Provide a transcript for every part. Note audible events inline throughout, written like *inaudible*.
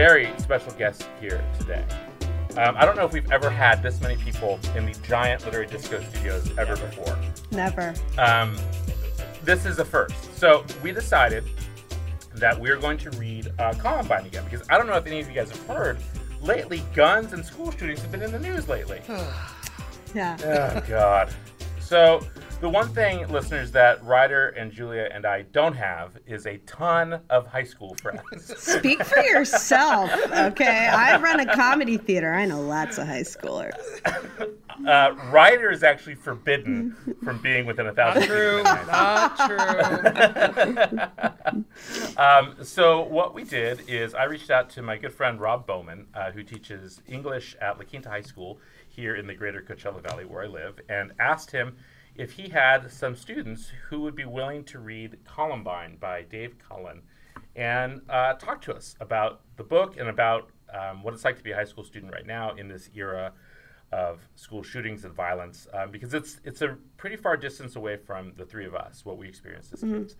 very special guest here today. Um, I don't know if we've ever had this many people in the giant literary disco studios ever before. Never. Um, this is the first. So we decided that we're going to read uh, Columbine again because I don't know if any of you guys have heard. Lately, guns and school shootings have been in the news lately. *sighs* Yeah. oh *laughs* God. So the one thing, listeners, that Rider and Julia and I don't have is a ton of high school friends. *laughs* Speak for yourself, okay? I run a comedy theater. I know lots of high schoolers. Uh, Rider is actually forbidden from being within a thousand. feet of True, the knife. not true. *laughs* Um, so what we did is I reached out to my good friend Rob Bowman, uh, who teaches English at La Quinta High School here in the greater Coachella Valley where I live, and asked him if he had some students who would be willing to read Columbine by Dave Cullen and uh, talk to us about the book and about um, what it's like to be a high school student right now in this era of school shootings and violence um, because it's it's a pretty far distance away from the three of us what we experienced as kids.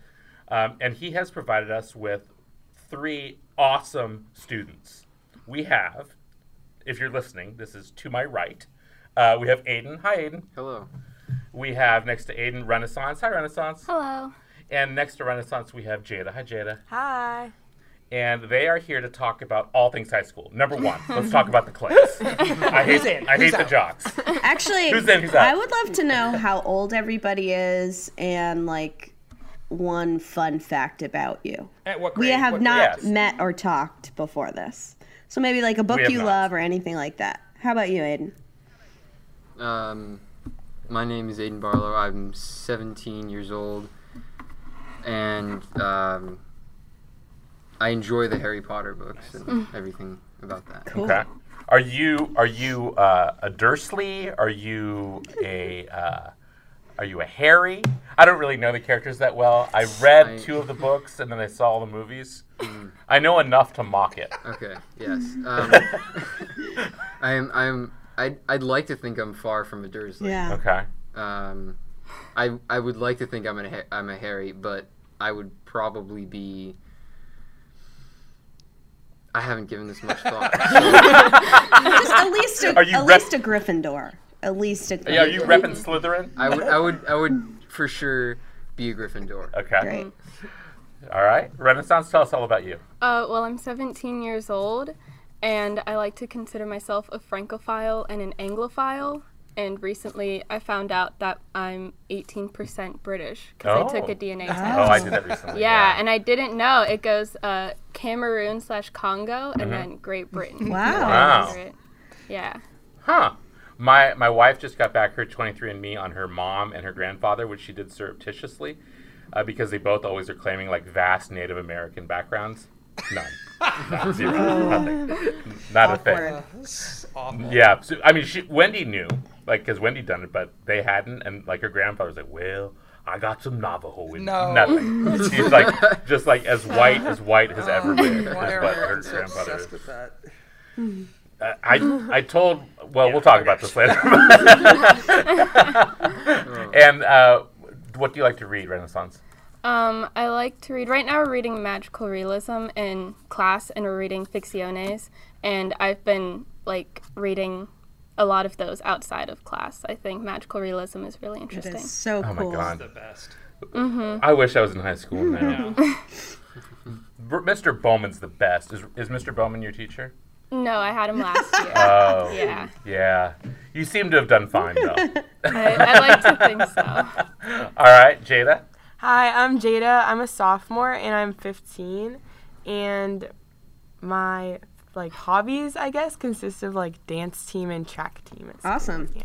Um, and he has provided us with three awesome students. We have if you're listening this is to my right uh, we have aiden. Hi aiden. Hello. We have next to aiden renaissance hi renaissance Hello. and next to renaissance we have jada hi jada Hi. and they are here to talk about all things high school. Number one, *laughs* let's talk about the cliques. *laughs* I hate, in? I hate Who's the out? jocks. Actually, Who's in, who's out? I would love to know how old everybody is and like one fun fact about you. At what We have What not Yes. met or talked before this. So maybe like a book you not. love or anything like that. How about you, Aiden? Um, my name is Aiden Barlow. I'm 17 years old, and um, I enjoy the Harry Potter books and everything about that. Cool. Okay. Are you are you uh, a Dursley? Are you a uh, are you a Harry? I don't really know the characters that well. I read I- two of the books and then I saw all the movies. I know enough to mock it. Okay. Yes. *laughs* Um, *laughs* I am. I am. I'd, I'd like to think I'm far from a Dursley. Yeah. Okay. Um, I I would like to think I'm a Ha- I'm a Harry, but I would probably be. I haven't given this much thought. *laughs* Just at least a, Are you at rep- least a Gryffindor. At least a Gryffindor. Yeah, are you repping Slytherin? I would I would I would for sure be a Gryffindor. Okay. Great. All right. Renaissance, tell us all about you. Uh, well, I'm 17 years old, and I like to consider myself a Francophile and an Anglophile. And recently, I found out that I'm 18% British because I took Oh. a DNA test. Oh, I did that recently. Yeah, and I didn't know it goes uh, Cameroon slash Congo and then Great Britain. Wow. Wow. Yeah. Huh. My my wife just got back her 23andMe on her mom and her grandfather, which she did surreptitiously, uh, because they both always are claiming like vast Native American backgrounds. None. *laughs* None. Zero. Nothing. Not a thing. Awkward. Yeah. So, I mean, she, Wendy knew, like, because Wendy done it, but they hadn't, and like her grandfather was like, "Well, I got some Navajo in No. nothing." She's like, just like as white as white has ever been. is Why are what her so grandfather obsessed is. with that? Uh, I I told well we'll talk about this later. *laughs* *laughs* and uh, what do you like to read, Renaissance? Um, I like to read. Right now, we're reading magical realism in class, and we're reading ficciones. And I've been like reading a lot of those outside of class. I think magical realism is really interesting. is so Oh my cool. God. The best. I wish I was in high school now. Mr. *laughs* Bowman's the best. Is is Mr. Bowman your teacher? No, I had him last *laughs* year. Oh, yeah, yeah. You seem to have done fine though. *laughs* I, I like to think so. All right, Jada. Hi, I'm Jada. I'm a sophomore and I'm 15. And my like hobbies, I guess, consist of like dance team and track team. at. Awesome. Yeah.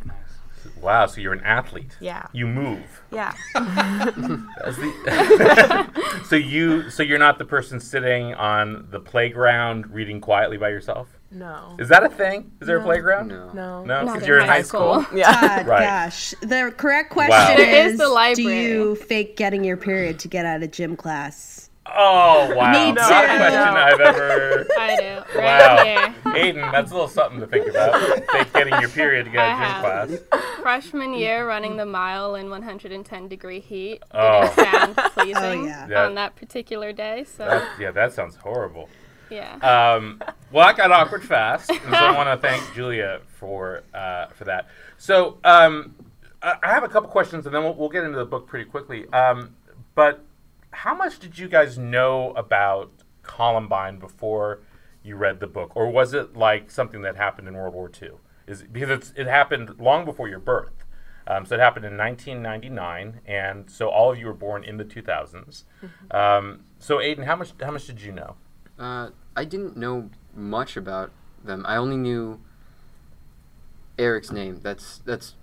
Wow, so you're an athlete. Yeah. You move. Yeah. *laughs* As the- *laughs* so you so you're not the person sitting on the playground reading quietly by yourself. No. Is that a thing? Is there a playground? No. No. No, because you're in high high school. school. Yeah. *laughs* God, Right. gosh. The correct question Wow. There is, is the do you fake getting your period to get out of gym class? Oh *laughs* wow! Me Not a too. question I've ever. *laughs* I do. Wow, Right here. Aiden, that's a little something to think about. Fake getting your period to get out of gym have. class. Freshman year, running the mile in 110 degree heat Oh. didn't sound oh, pleasing Oh, yeah. Yeah. on that particular day. So That, yeah, that sounds horrible. Yeah. Um, well, that got awkward *laughs* fast, and so I want to thank Julia for uh, for that. So um, I have a couple questions, and then we'll, we'll get into the book pretty quickly. Um, but how much did you guys know about Columbine before you read the book, or was it like something that happened in World War II? Is because it's, it happened long before your birth. Um, so it happened in 1999, and so all of you were born in the 2000s. Um, so Aiden, how much how much did you know? Uh, I didn't know much about them. I only knew Eric's name. That's that's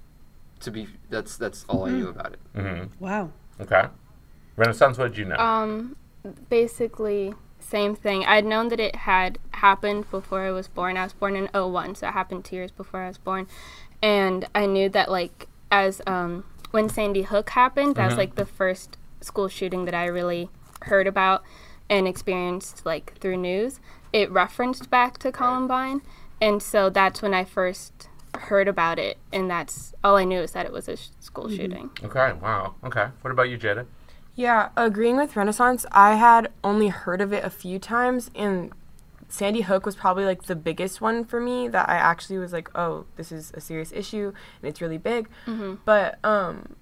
to be that's that's all I knew about it. Mm-hmm. Wow. Okay. Renaissance, what did you know? Um, basically, same thing. I'd known that it had happened before I was born. I was born in 01, so it happened two years before I was born. And I knew that, like, as um, when Sandy Hook happened, that was, like, the first school shooting that I really heard about and experienced, like, through news. It referenced back to Columbine. And so that's when I first heard about it. And that's all I knew is that it was a sh- school shooting. okay, wow. Okay. What about you, Jada? Yeah, agreeing with Renaissance, I had only heard of it a few times, and Sandy Hook was probably like the biggest one for me that I actually was like, oh, this is a serious issue and it's really big. But um,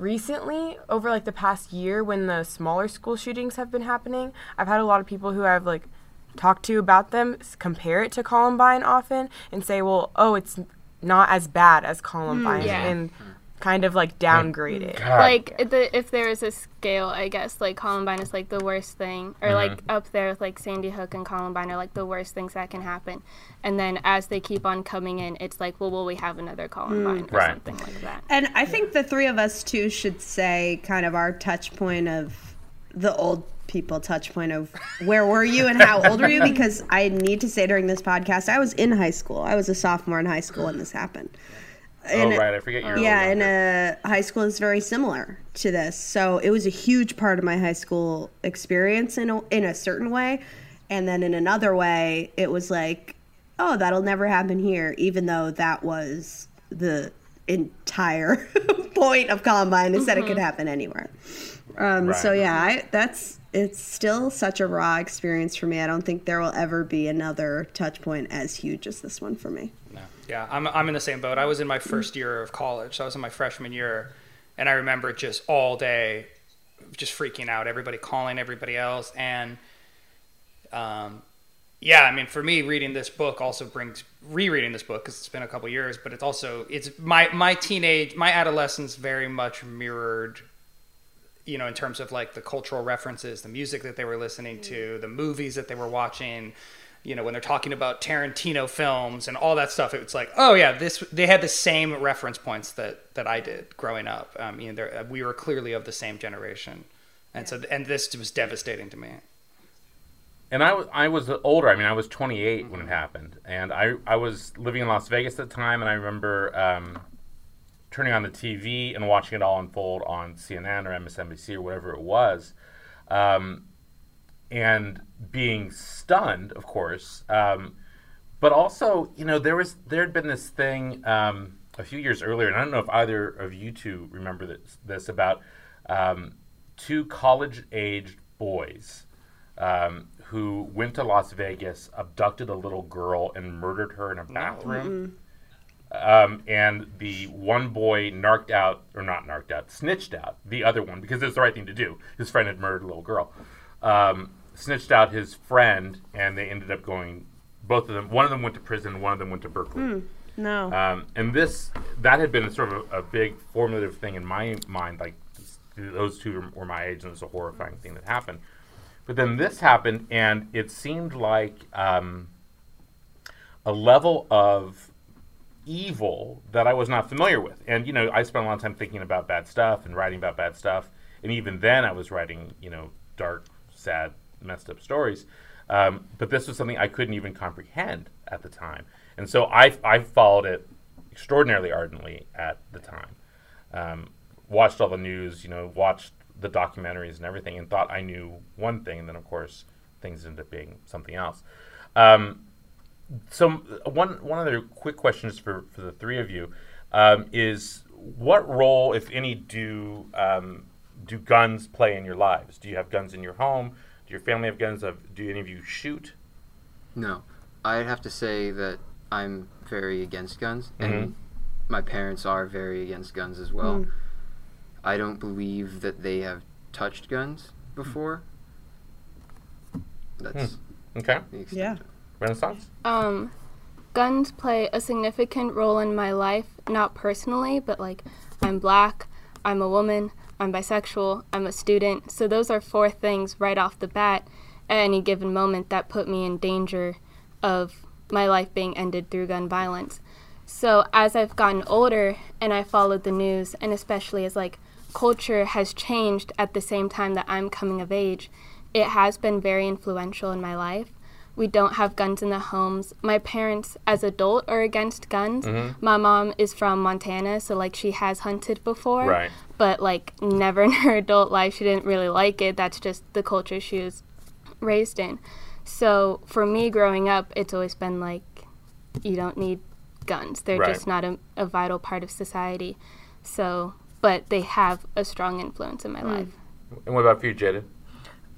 recently, over like the past year, when the smaller school shootings have been happening, I've had a lot of people who I've like talked to about them compare it to Columbine often and say, well, oh, it's not as bad as Columbine, mm. yeah. and mm. Kind of like downgraded. God. like the, if there is a scale i guess like columbine is like the worst thing or like mm-hmm. up there with like sandy hook and columbine are like the worst things that can happen and then as they keep on coming in it's like well will we have another mm. columbine or Right. something like that And I think the three of us too should say kind of our touch point of the old people touch point of where were you and how old were you because I need to say during this podcast I was in high school. I was a sophomore in high school when this happened. Oh, right. I forget you're a yeah, and younger. uh, high school is very similar to this. So it was a huge part of my high school experience in a, in a certain way, and then in another way, it was like, oh, that'll never happen here, even though that was the entire *laughs* point of Columbine is that it could happen anywhere. Um, So Right. yeah, I, that's it's still such a raw experience for me. I don't think there will ever be another touch point as huge as this one for me. Yeah, I'm, I'm in the same boat. I was in my first year of college. So I was in my freshman year, and I remember just all day just freaking out, everybody calling everybody else. And um, yeah, I mean, for me, reading this book also brings rereading this book because it's been a couple years, but it's also it's my my teenage, my adolescence very much mirrored you know, in terms of like the cultural references, the music that they were listening to, the movies that they were watching, you know, when they're talking about Tarantino films and all that stuff, it's like, oh yeah, this they had the same reference points that that I did growing up. Um, you know, we were clearly of the same generation, and so and this was devastating to me. And I was I was older. I mean, I was 28 when it happened, and I I was living in Las Vegas at the time, and I remember um, turning on the TV and watching it all unfold on CNN or MSNBC or whatever it was, um, and being stunned, of course. Um, but also, you know, there was there had been this thing um, a few years earlier, and I don't know if either of you two remember this, this about um, two college-aged boys um, who went to Las Vegas, abducted a little girl, and murdered her in a bathroom. Um, and the one boy narked out, or not narked out, snitched out the other one because it was the right thing to do. His friend had murdered a little girl. Um, snitched out his friend, and they ended up going. Both of them. One of them went to prison. One of them went to Berkeley. No. Um, and this that had been a sort of a, a big formative thing in my mind. Like those two were my age, and it was a horrifying thing that happened. But then this happened, and it seemed like um, a level of evil that I was not familiar with. And you know, I spent a lot of time thinking about bad stuff and writing about bad stuff. And even then, I was writing, you know, dark, sad, messed up stories. Um, but this was something I couldn't even comprehend at the time. And so I, I followed it extraordinarily ardently at the time. Um, watched all the news, you know, watched the documentaries and everything, and thought I knew one thing, and then of course things ended up being something else. Um, so one one other quick questions for, for the three of you um, is what role, if any, do um, do guns play in your lives? Do you have guns in your home? Do your family have guns? Have, do any of you shoot? No, I'd have to say that I'm very against guns, and my parents are very against guns as well. Mm. I don't believe that they have touched guns before. That's Okay. the extent. Yeah. Renaissance? Um, guns play a significant role in my life, not personally, but like I'm black, I'm a woman, I'm bisexual, I'm a student. So those are four things right off the bat at any given moment that put me in danger of my life being ended through gun violence. So as I've gotten older and I followed the news, and especially as like culture has changed at the same time that I'm coming of age, it has been very influential in my life. We don't have guns in the homes. My parents, as adult, are against guns. Mm-hmm. My mom is from Montana, so like she has hunted before, Right. But like never in her *laughs* adult life she didn't really like it. That's just the culture she was raised in. So for me growing up, it's always been like, you don't need guns. They're Right. just not a, a vital part of society. So, but they have a strong influence in my life. And what about for you, Jaden?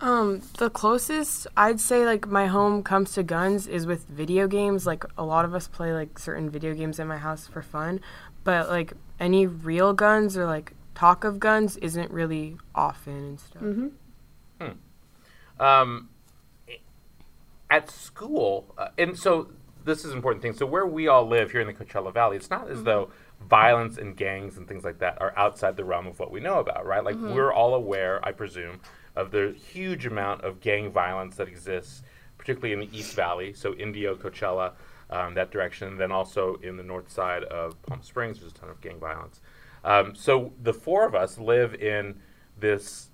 Um, the closest I'd say like my home comes to guns is with video games. Like a lot of us play like certain video games in my house for fun, but like any real guns or like talk of guns isn't really often and stuff. um, at school, uh, and so this is an important thing. So where we all live here in the Coachella Valley, it's not as though violence and gangs and things like that are outside the realm of what we know about, right? Like we're all aware, I presume, of the huge amount of gang violence that exists, particularly in the East Valley, so Indio, Coachella, um, that direction, and then also in the north side of Palm Springs, there's a ton of gang violence. Um, so the four of us live in this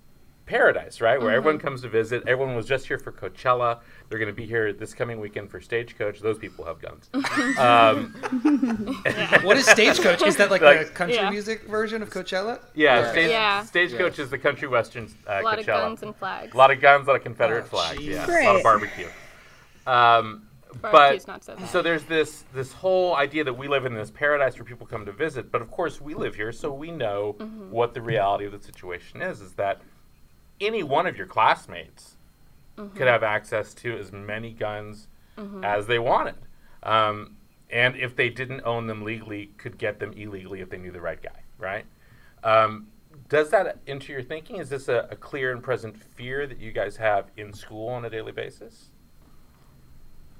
paradise, right? Where everyone comes to visit. Everyone was just here for Coachella. They're going to be here this coming weekend for Stagecoach. Those people have guns. *laughs* um, *laughs* What is Stagecoach? Is that like, Like- the country Yeah. music version of Coachella? yeah, Yeah. Stage, Yeah. Stagecoach is the country western uh, A lot Coachella. of guns and flags. a lot of guns, a lot of Confederate Oh, flags. jeez. Yeah, a lot of barbecue. Um, Barbecue's but not so bad. so there's this this whole idea that we live in this paradise where people come to visit, but of course we live here, so we know Mm-hmm. what the reality of the situation is. Is that any one of your classmates Mm-hmm. could have access to as many guns as they wanted, um, and if they didn't own them legally, could get them illegally if they knew the right guy, right? Um, does that enter your thinking? Is this a, a clear and present fear that you guys have in school on a daily basis?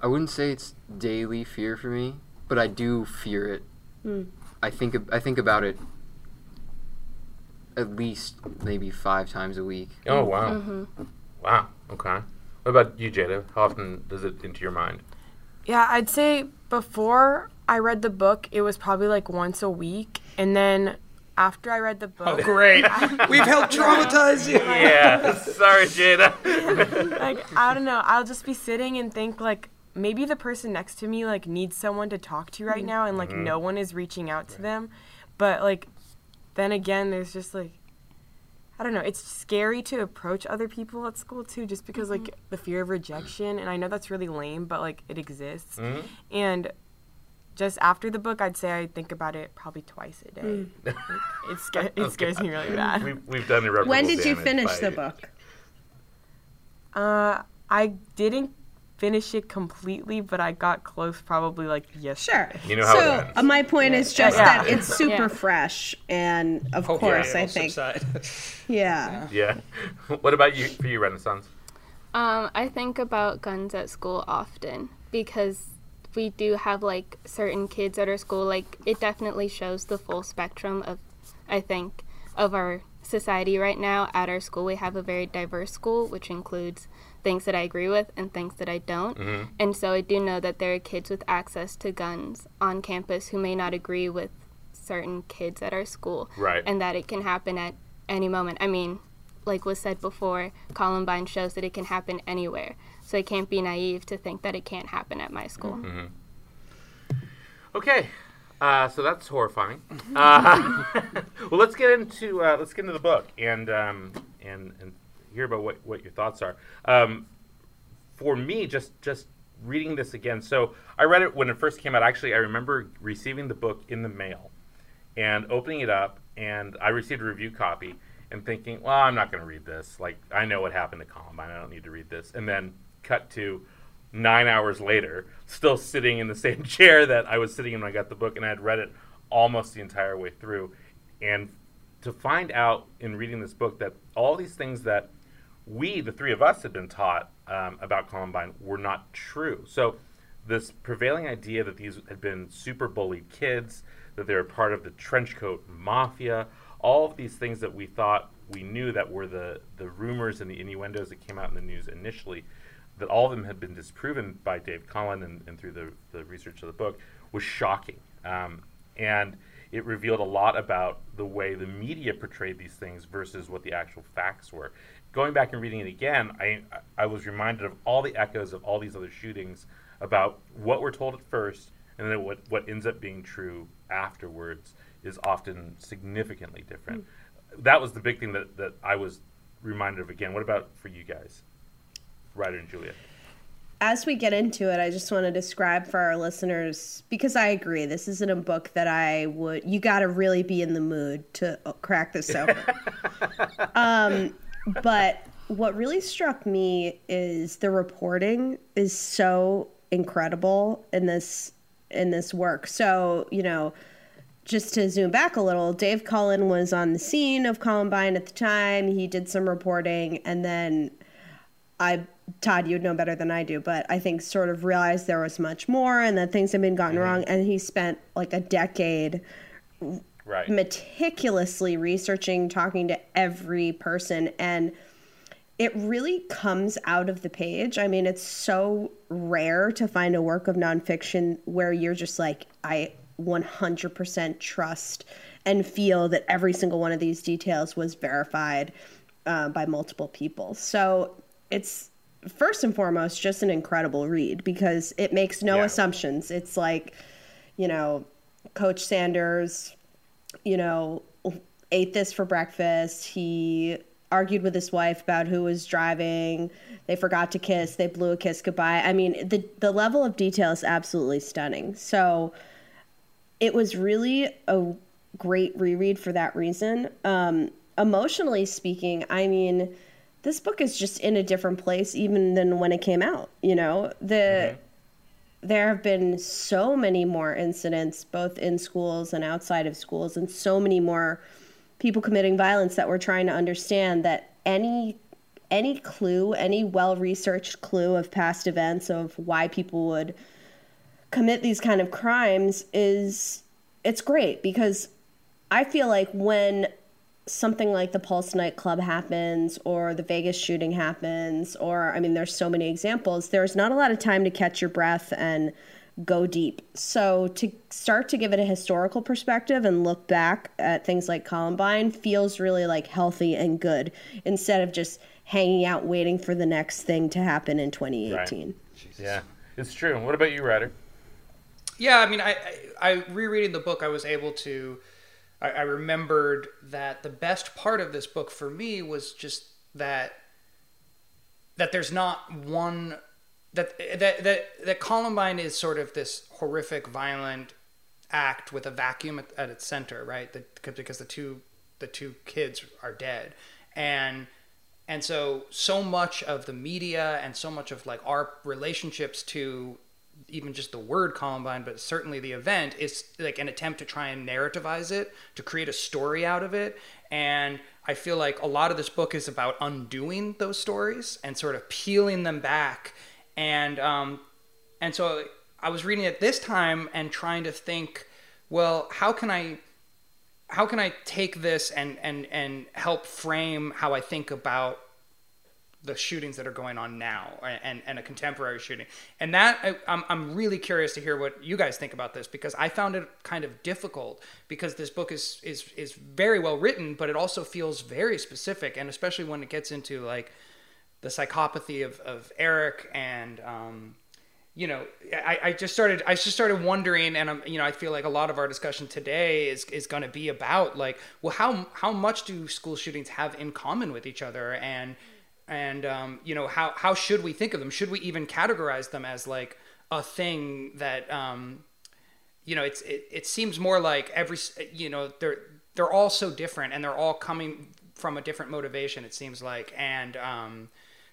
I wouldn't say it's daily fear for me, but I do fear it. Mm. I think I think about it at least maybe five times a week. Oh wow, Mm-hmm. wow. Okay. What about you, Jada? How often does it enter your mind? Yeah, I'd say before I read the book, it was probably like once a week, and then after I read the book, Oh, great. *laughs* *laughs* We've helped traumatize you. Yeah. Sorry, Jada. *laughs* like I don't know, I'll just be sitting and think like maybe the person next to me like needs someone to talk to right now and like no one is reaching out to them. But like then again there's just like I don't know, it's scary to approach other people at school too just because like the fear of rejection and I know that's really lame but like it exists. Mhm. And just after the book, I'd say I think about it probably twice a day. Like, it, sca- it *laughs* scares me really bad. We've, we've done irreparable When did you finish by- the book? Uh, I didn't finish it completely, but I got close probably like yesterday. Sure. You know how it so ends. uh, my point is just Yeah. that it's super Yeah. fresh, and of Hopefully course, it'll I think, subside. *laughs* yeah. Yeah. *laughs* what about you? For you, Renaissance? Um, I think about guns at school often because we do have like certain kids at our school. Like it definitely shows the full spectrum of, I think, of our society right now. At our school, we have a very diverse school, which includes things that I agree with and things that I don't. And so I do know that there are kids with access to guns on campus who may not agree with certain kids at our school Right. and that it can happen at any moment. I mean, like was said before, Columbine shows that it can happen anywhere. So I can't be naive to think that it can't happen at my school. Okay. Uh, so that's horrifying. *laughs* Uh, *laughs* well, let's get into uh, let's get into the book and um, and and hear about what, what your thoughts are. Um, for me, just just reading this again. So I read it when it first came out. Actually, I remember receiving the book in the mail and opening it up, and I received a review copy and thinking, well, I'm not going to read this. Like I know what happened to Columbine. I don't need to read this. And then cut to nine hours later, still sitting in the *laughs* same chair that I was sitting in when I got the book, and I had read it almost the entire way through. And to find out in reading this book that all these things that we, the three of us, had been taught um, about Columbine were not true. So, this prevailing idea that these had been super bullied kids, that they were part of the trenchcoat mafia, all of these things that we thought we knew that were the, the rumors and the innuendos that came out in the news initially, that all of them had been disproven by Dave Cullen and, and through the, the research of the book, was shocking. Um, and it revealed a lot about the way the media portrayed these things versus what the actual facts were. Going back and reading it again, I, I was reminded of all the echoes of all these other shootings about what we're told at first and then what, what ends up being true afterwards is often significantly different. Mm. That was the big thing that, that I was reminded of again. What about for you guys, Rider and Julia? As we get into it, I just want to describe for our listeners because I agree this isn't a book that I would. You got to really be in the mood to uh, crack this open. *laughs* um, but what really struck me is the reporting is so incredible in this in this work. So, you know, just to zoom back a little, Dave Cullen was on the scene of Columbine at the time. He did some reporting, and then I, Tod, you'd know better than I do, but I think sort of realized there was much more and that things had been gotten mm-hmm. wrong. And he spent like a decade right. meticulously researching, talking to every person. And it really comes out of the page. I mean, it's so rare to find a work of nonfiction where you're just like, I 100% trust and feel that every single one of these details was verified uh, by multiple people. So it's first and foremost just an incredible read because it makes no yeah. assumptions. It's like, you know, Coach Sanders, you know, ate this for breakfast. He argued with his wife about who was driving. They forgot to kiss. They blew a kiss goodbye. I mean, the the level of detail is absolutely stunning. So it was really a great reread for that reason. Um, emotionally speaking, I mean, this book is just in a different place even than when it came out. You know, the mm-hmm. There have been so many more incidents, both in schools and outside of schools, and so many more people committing violence that we're trying to understand that any any clue, any well-researched clue of past events of why people would commit these kind of crimes is it's great because I feel like when something like the Pulse nightclub happens or the Vegas shooting happens or I mean there's so many examples there's not a lot of time to catch your breath and go deep. So to start to give it a historical perspective and look back at things like Columbine feels really like healthy and good instead of just hanging out waiting for the next thing to happen in 2018. Right. Yeah, it's true. What about you, Rider? Yeah, I mean, I, I, I rereading the book, I was able to, I, I remembered that the best part of this book for me was just that that there's not one that that that that Columbine is sort of this horrific, violent act with a vacuum at, at its center, right? The, because the two the two kids are dead, and and so so much of the media and so much of like our relationships to even just the word Columbine, but certainly the event is like an attempt to try and narrativize it, to create a story out of it. And I feel like a lot of this book is about undoing those stories and sort of peeling them back and um, and so I was reading it this time and trying to think, well, how can I how can I take this and and and help frame how I think about the shootings that are going on now and, and a contemporary shooting. And that I, I'm, I'm really curious to hear what you guys think about this because I found it kind of difficult because this book is, is, is very well written, but it also feels very specific. And especially when it gets into like the psychopathy of, of Eric and um, you know I, I just started I just started wondering and I'm you know I feel like a lot of our discussion today is is going to be about like well how how much do school shootings have in common with each other and and um, you know how how should we think of them should we even categorize them as like a thing that um, you know it's it, it seems more like every you know they're they're all so different and they're all coming from a different motivation it seems like and um,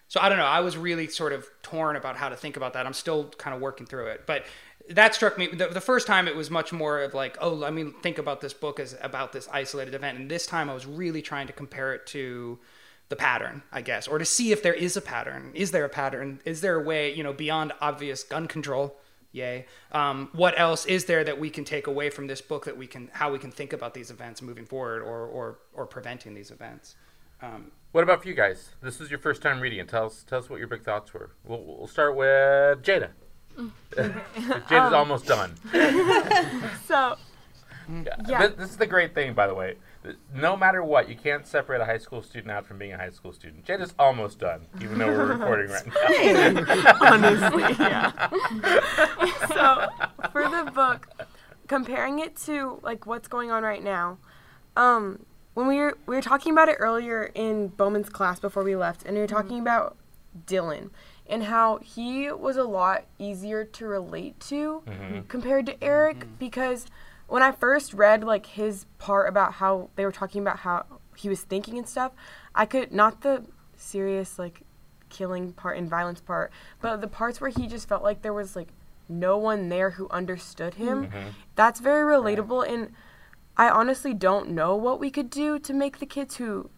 so I don't know. I was really sort of torn about how to think about that. I'm still kind of working through it, but that struck me the, the first time it was much more of like oh let me think about this book as about this isolated event and this time i was really trying to compare it to the pattern i guess or to see if there is a pattern is there a pattern is there a way you know beyond obvious gun control yay um, what else is there that we can take away from this book that we can how we can think about these events moving forward or or, or preventing these events um, What about for you guys? This is your first time reading it. Tell us, tell us what your big thoughts were. We'll, we'll start with Jada. *laughs* Jada's almost done. *laughs* So Yeah. This, this is the great thing, by the way. No matter what, you can't separate a high school student out from being a high school student. Jada's almost done, even though we're recording right now. *laughs* honestly, yeah. so for the book, comparing it to like what's going on right now, um, when we were we were talking about it earlier in Bowman's class before we left, and we were talking mm-hmm. about Dylan and how he was a lot easier to relate to mm-hmm. compared to Eric mm-hmm. because when I first read like his part about how they were talking about how he was thinking and stuff, I could not the serious like killing part and violence part, but the parts where he just felt like there was like no one there who understood him. Mm-hmm. That's very relatable and I honestly don't know what we could do to make the kids who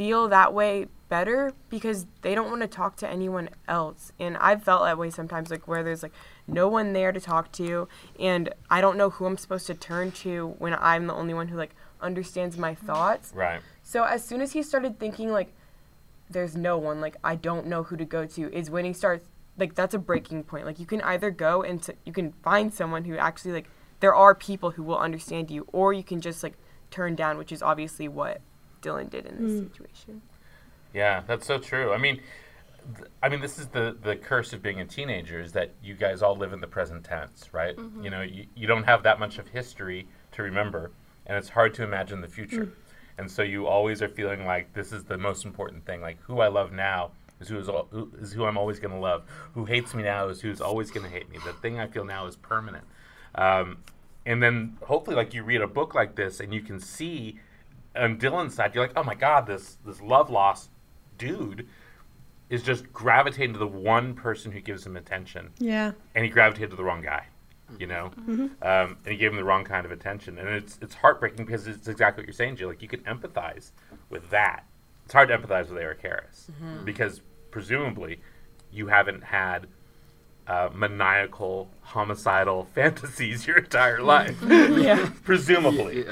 feel that way better because they don't want to talk to anyone else. And I've felt that way sometimes, like where there's like no one there to talk to, and I don't know who I'm supposed to turn to when I'm the only one who like understands my thoughts. Right. So as soon as he started thinking like there's no one, like I don't know who to go to, is when he starts like that's a breaking point. Like you can either go and t- you can find someone who actually like there are people who will understand you, or you can just like turn down, which is obviously what Dylan did in this hmm. situation. Yeah, that's so true. I mean, th- I mean, this is the the curse of being a teenager is that you guys all live in the present tense, right? Mm-hmm. You know, you, you don't have that much of history to remember, and it's hard to imagine the future. Hmm. And so you always are feeling like this is the most important thing. Like who I love now is who is, al- who is who I'm always going to love. Who hates me now is who's always going to hate me. The thing I feel now is permanent. Um, and then hopefully, like you read a book like this, and you can see on Dylan's side, you're like, oh my god, this this love lost dude is just gravitating to the one person who gives him attention, Yeah. and he gravitated to the wrong guy, you know, mm-hmm. Mm-hmm. um, and he gave him the wrong kind of attention, and it's it's heartbreaking because it's exactly what you're saying, Jill. Like you can empathize with that. It's hard to empathize with Eric Harris mm-hmm. because presumably you haven't had uh, maniacal, homicidal *laughs* fantasies your entire life, *laughs* Yeah. presumably.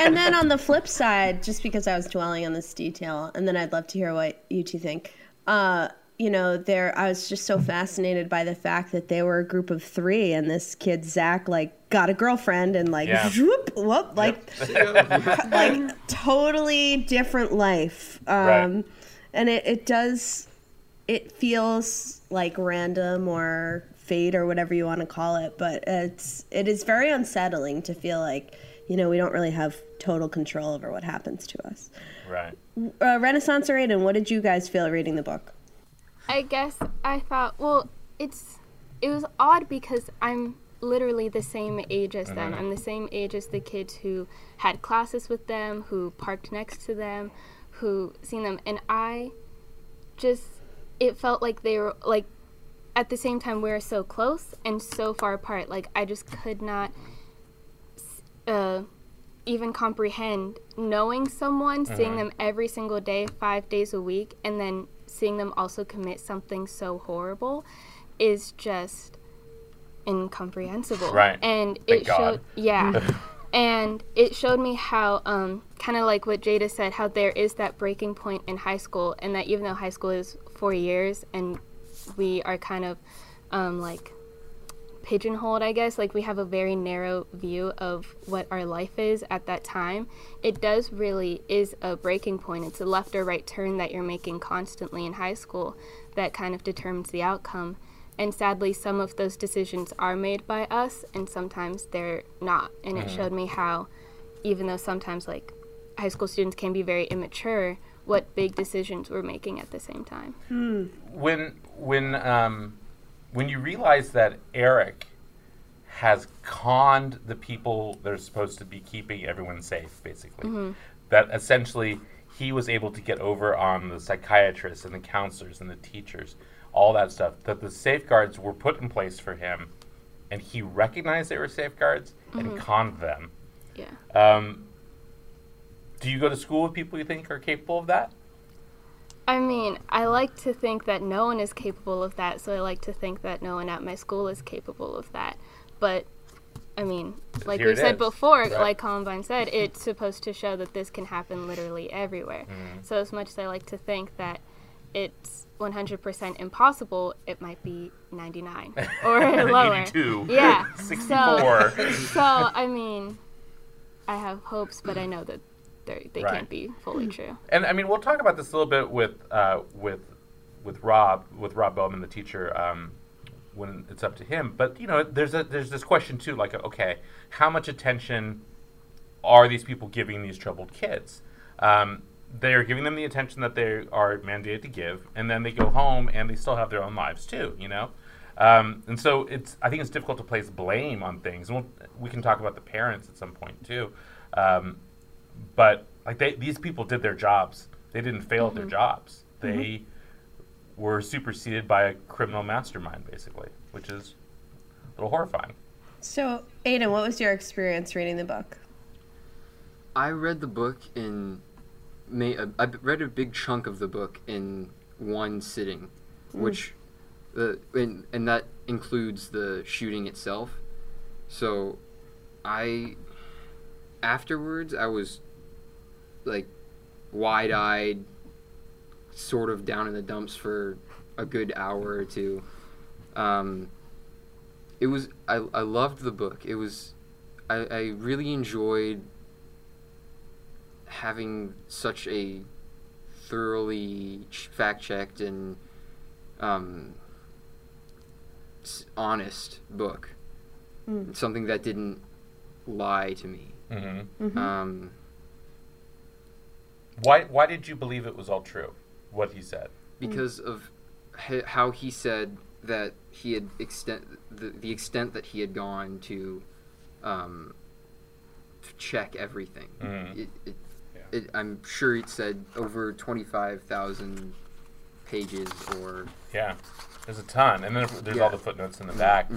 and then on the flip side, just because I was dwelling on this detail, and then I'd love to hear what you two think. Uh, you know, there I was just so fascinated by the fact that they were a group of three, and this kid Zach like got a girlfriend and like Yeah. whoop, whoop, like *laughs* like totally different life. Um, Right. And it, it does it feels like random or fate or whatever you want to call it but it's it is very unsettling to feel like you know we don't really have total control over what happens to us Right. uh, renaissance or aiden what did you guys feel reading the book I guess I thought, well, it's it was odd because I'm literally the same age as them. I'm the same age as the kids who had classes with them, who parked next to them, who seen them, and I just it felt like they were like at the same time we were so close and so far apart. Like I just could not uh, even comprehend knowing someone, seeing them every single day, five days a week, and then seeing them also commit something so horrible is just incomprehensible. Right. And Thank it God. showed, *laughs* yeah. *laughs* and it showed me how, um, kind of like what Jada said, how there is that breaking point in high school, and that even though high school is four years and we are kind of um, like pigeonholed, I guess. Like we have a very narrow view of what our life is at that time. It does really is a breaking point. It's a left or right turn that you're making constantly in high school that kind of determines the outcome. And sadly, some of those decisions are made by us, and sometimes they're not. And it showed me how, even though sometimes like high school students can be very immature, what big decisions we're making at the same time. when when um, when you realize that Eric has conned the people that are supposed to be keeping everyone safe, basically, that essentially he was able to get over on the psychiatrists and the counselors and the teachers, all that stuff. That the safeguards were put in place for him, and he recognized they were safeguards and conned them. Yeah. Um, do you go to school with people you think are capable of that? I mean, I like to think that no one is capable of that, so I like to think that no one at my school is capable of that. But, I mean, like Here we said is, before, right? like Columbine said, it's supposed to show that this can happen literally everywhere. Mm-hmm. So, as much as I like to think that it's 100% impossible, it might be 99 *laughs* or lower. 82. Yeah. *laughs* 64. So, so, I mean, I have hopes, but I know that they Right. can't be fully true. And I mean, we'll talk about this a little bit with uh, with with Rob with Rob Bowman, the teacher, um, when it's up to him. But you know, there's a there's this question too, like, okay, how much attention are these people giving these troubled kids? Um, they are giving them the attention that they are mandated to give, and then they go home and they still have their own lives too. You know. Um, and so it's, I think it's difficult to place blame on things. And we'll, we can talk about the parents at some point too. Um, but like they, these people did their jobs. They didn't fail at their mm-hmm. jobs. Mm-hmm. They were superseded by a criminal mastermind, basically, which is a little horrifying. So, Aiden, what was your experience reading the book? I read the book in May. Uh, I read a big chunk of the book in one sitting, mm. which the and and that includes the shooting itself. So, I afterwards I was like wide-eyed, sort of down in the dumps for a good hour or two. Um, it was I I loved the book. It was I, I really enjoyed having such a thoroughly fact checked and um, honest book. Something that didn't lie to me. Mm-hmm. Um, Why, why did you believe it was all true? What he said. because of h- how he said that he had extent the, the extent that he had gone to um, check everything. Mhm. It, it, it, I'm sure it said over twenty five thousand pages or Yeah, there's a ton, and then there's Yeah. all the footnotes in the back.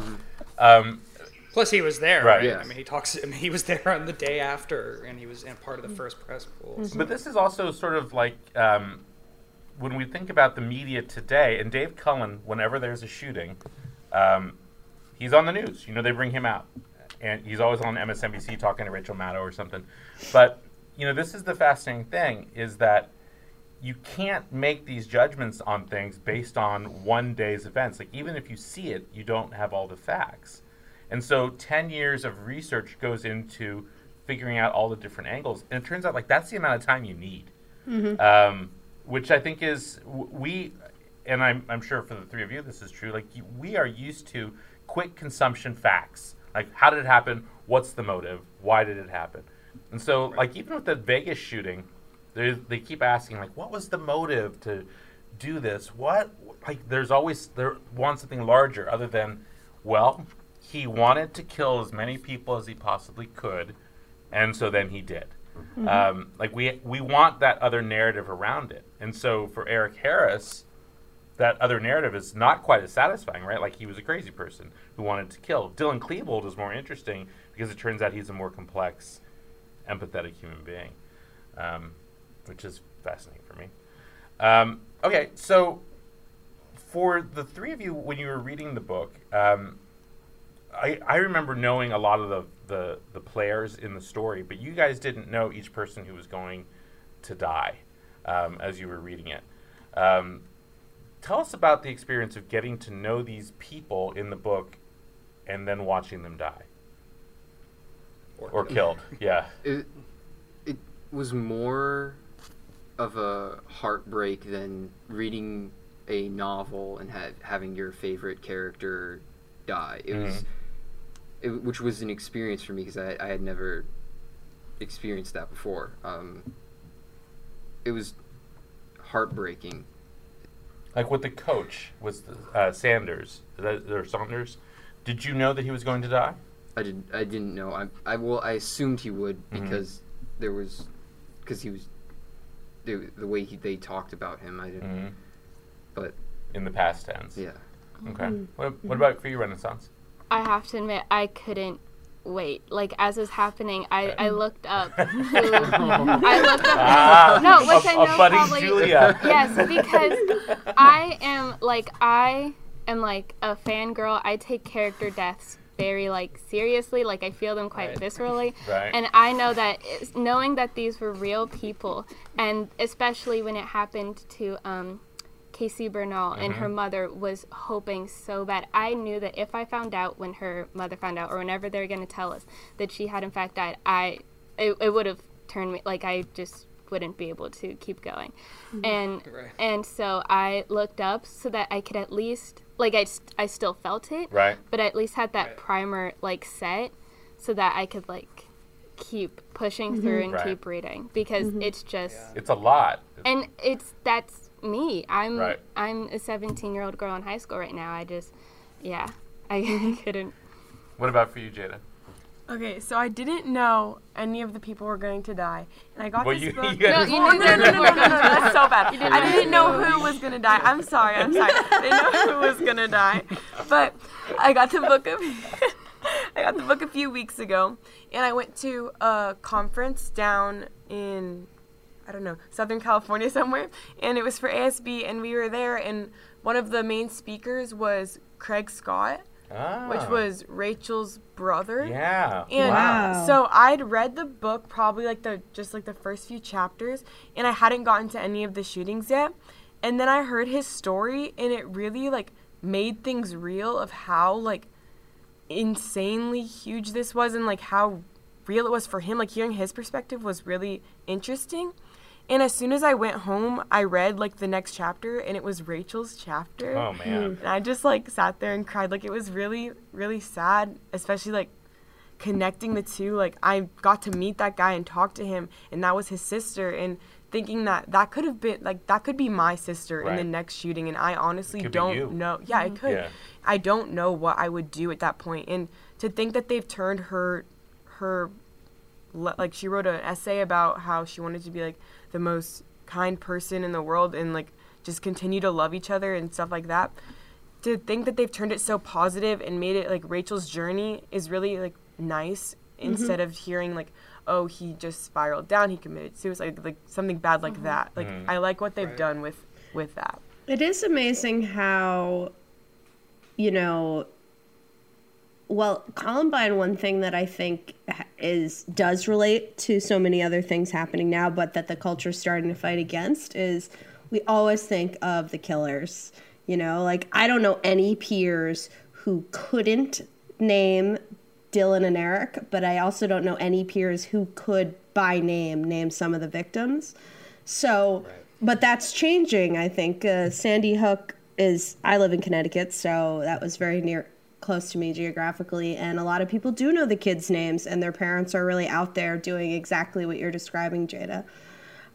Um, Plus, he was there, Right. right? Yes. I mean, he talks. *laughs* I mean, he was there on the day after, and he was in part of the first press pool. so- But this is also sort of like um, when we think about the media today, and Dave Cullen, whenever there's a shooting, um, he's on the news. You know, they bring him out, and he's always on MSNBC talking to Rachel Maddow or something. But you know, this is the fascinating thing: is that you can't make these judgments on things based on one day's events. Like even if you see it, you don't have all the facts. And so 10 years of research goes into figuring out all the different angles. And it turns out like that's the amount of time you need. Um, which I think is w- we, and I'm, I'm sure for the three of you this is true. Like you, we are used to quick consumption facts. Like how did it happen? What's the motive? Why did it happen? And so like even with the Vegas shooting, they they keep asking like what was the motive to do this? What like there's always there wants something larger other than well he wanted to kill as many people as he possibly could, and so then he did. Um, like we we want that other narrative around it, and so for Eric Harris, that other narrative is not quite as satisfying, right? Like he was a crazy person who wanted to kill. Dylan Klebold is more interesting because it turns out he's a more complex, empathetic human being, um, which is fascinating for me. Um, okay, so for the three of you, when you were reading the book, um, I, I remember knowing a lot of the, the, the players in the story, but you guys didn't know each person who was going to die um, as you were reading it. Um, tell us about the experience of getting to know these people in the book and then watching them die or killed. *laughs* Yeah. it it was more of a heartbreak than reading a novel and ha- having your favorite character die. It was, it, which was an experience for me because I, I had never experienced that before. Um, it was heartbreaking. Like with the coach was uh, Sanders Is that, or Saunders. Did you know that he was going to die? I did I didn't know. I I well I assumed he would Mhm. because there was because he was it, the way he, they talked about him. I didn't. Mhm. But in the past tense. yeah, Okay. What, what about for you, Renaissance? I have to admit, I couldn't wait. Like as is happening, I, I looked up *laughs* who I looked up. Ah, no, which a, I know probably Julia. yes, because I am like I am like a fangirl. I take character deaths very like seriously. Like I feel them quite Right. viscerally. Right. And I know that knowing that these were real people, and especially when it happened to um, Cassie Bernall and her mm-hmm. mother was hoping so bad. I knew that if I found out when her mother found out, or whenever they're going to tell us that she had in fact died, I it, it would have turned me like I just wouldn't be able to keep going. Mm-hmm. And Right. and so I looked up so that I could at least like I, st- I still felt it, Right. but I at least had that Right. primer like set so that I could like keep pushing mm-hmm. through and Right. keep reading because it's just It's a lot. and it's that's me. I'm Right. I'm a 17 year old girl in high school right now. I just yeah *laughs* I couldn't. What about for you, Jada? Okay, so I didn't know any of the people were going to die, and I got Well, this you, *laughs* book. you No, had you knew no, no, no, no, no, no, no, that's so bad. didn't I didn't know know. who was gonna die. I'm sorry, I'm sorry. I didn't know who was gonna die. But I got the book of *laughs* I got the book a few weeks ago, and I went to a conference down in I don't know Southern California *laughs* somewhere, and it was for ASB, and we were there, and one of the main speakers was Craig Scott, ah, which was Rachel's brother. yeah. And Wow. so I'd read the book probably like the just like the first few chapters and I hadn't gotten to any of the shootings yet. And then I heard his story and it really like made things real of how like insanely huge this was and like how real it was for him. Like hearing his perspective was really interesting. And as soon as I went home, I read like the next chapter and it was Rachel's chapter. Oh man. And I just like sat there and cried. Like it was really, really sad, especially like connecting the two. Like I got to meet that guy and talk to him, and that was his sister. And thinking that that could have been like that could be my sister in the next shooting, and I honestly Could be you. don't know. Yeah, it mm-hmm. could. Yeah. I don't know what I would do at that point. And to think that they've turned her, her, like she wrote an essay about how she wanted to be like the most kind person in the world and like just continue to love each other and stuff like that. To think that they've turned it so positive and made it like Rachel's journey is really like nice mm-hmm. instead of hearing like oh he just spiraled down he committed suicide like something bad like mm-hmm. that like mm-hmm. I like what they've Right. done with with that It is amazing how, you know, well, Columbine. One thing that I think is does relate to so many other things happening now, but that the culture is starting to fight against is we always think of the killers. You know, like I don't know any peers who couldn't name Dylan and Eric, but I also don't know any peers who could by name name some of the victims. So, but that's changing. I think uh, Sandy Hook is. I live in Connecticut, so that was very near, close to me geographically, and a lot of people do know the kids' names, and their parents are really out there doing exactly what you're describing, Jada.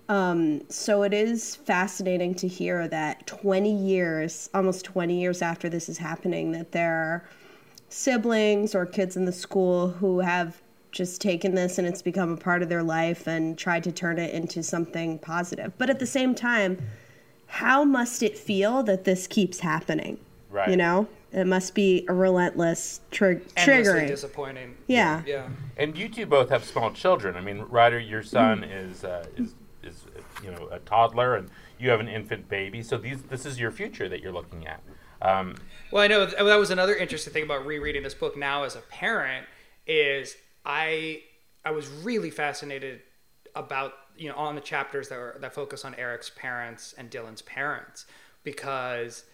Um, so it is fascinating to hear that 20 years, almost 20 years after this is happening, that there are siblings or kids in the school who have just taken this and it's become a part of their life and tried to turn it into something positive. But at the same time, how must it feel that this keeps happening? Right. You know, it must be a relentless trig- Endlessly triggering. disappointing. Yeah. Yeah. And you two both have small children. I mean, Ryder, your son Mm. is uh, is is you know a toddler, and you have an infant baby. So these this is your future that you're looking at. Um, Well, I know th- that was another interesting thing about rereading this book now as a parent is I I was really fascinated about you know on the chapters that were that focus on Eric's parents and Dylan's parents because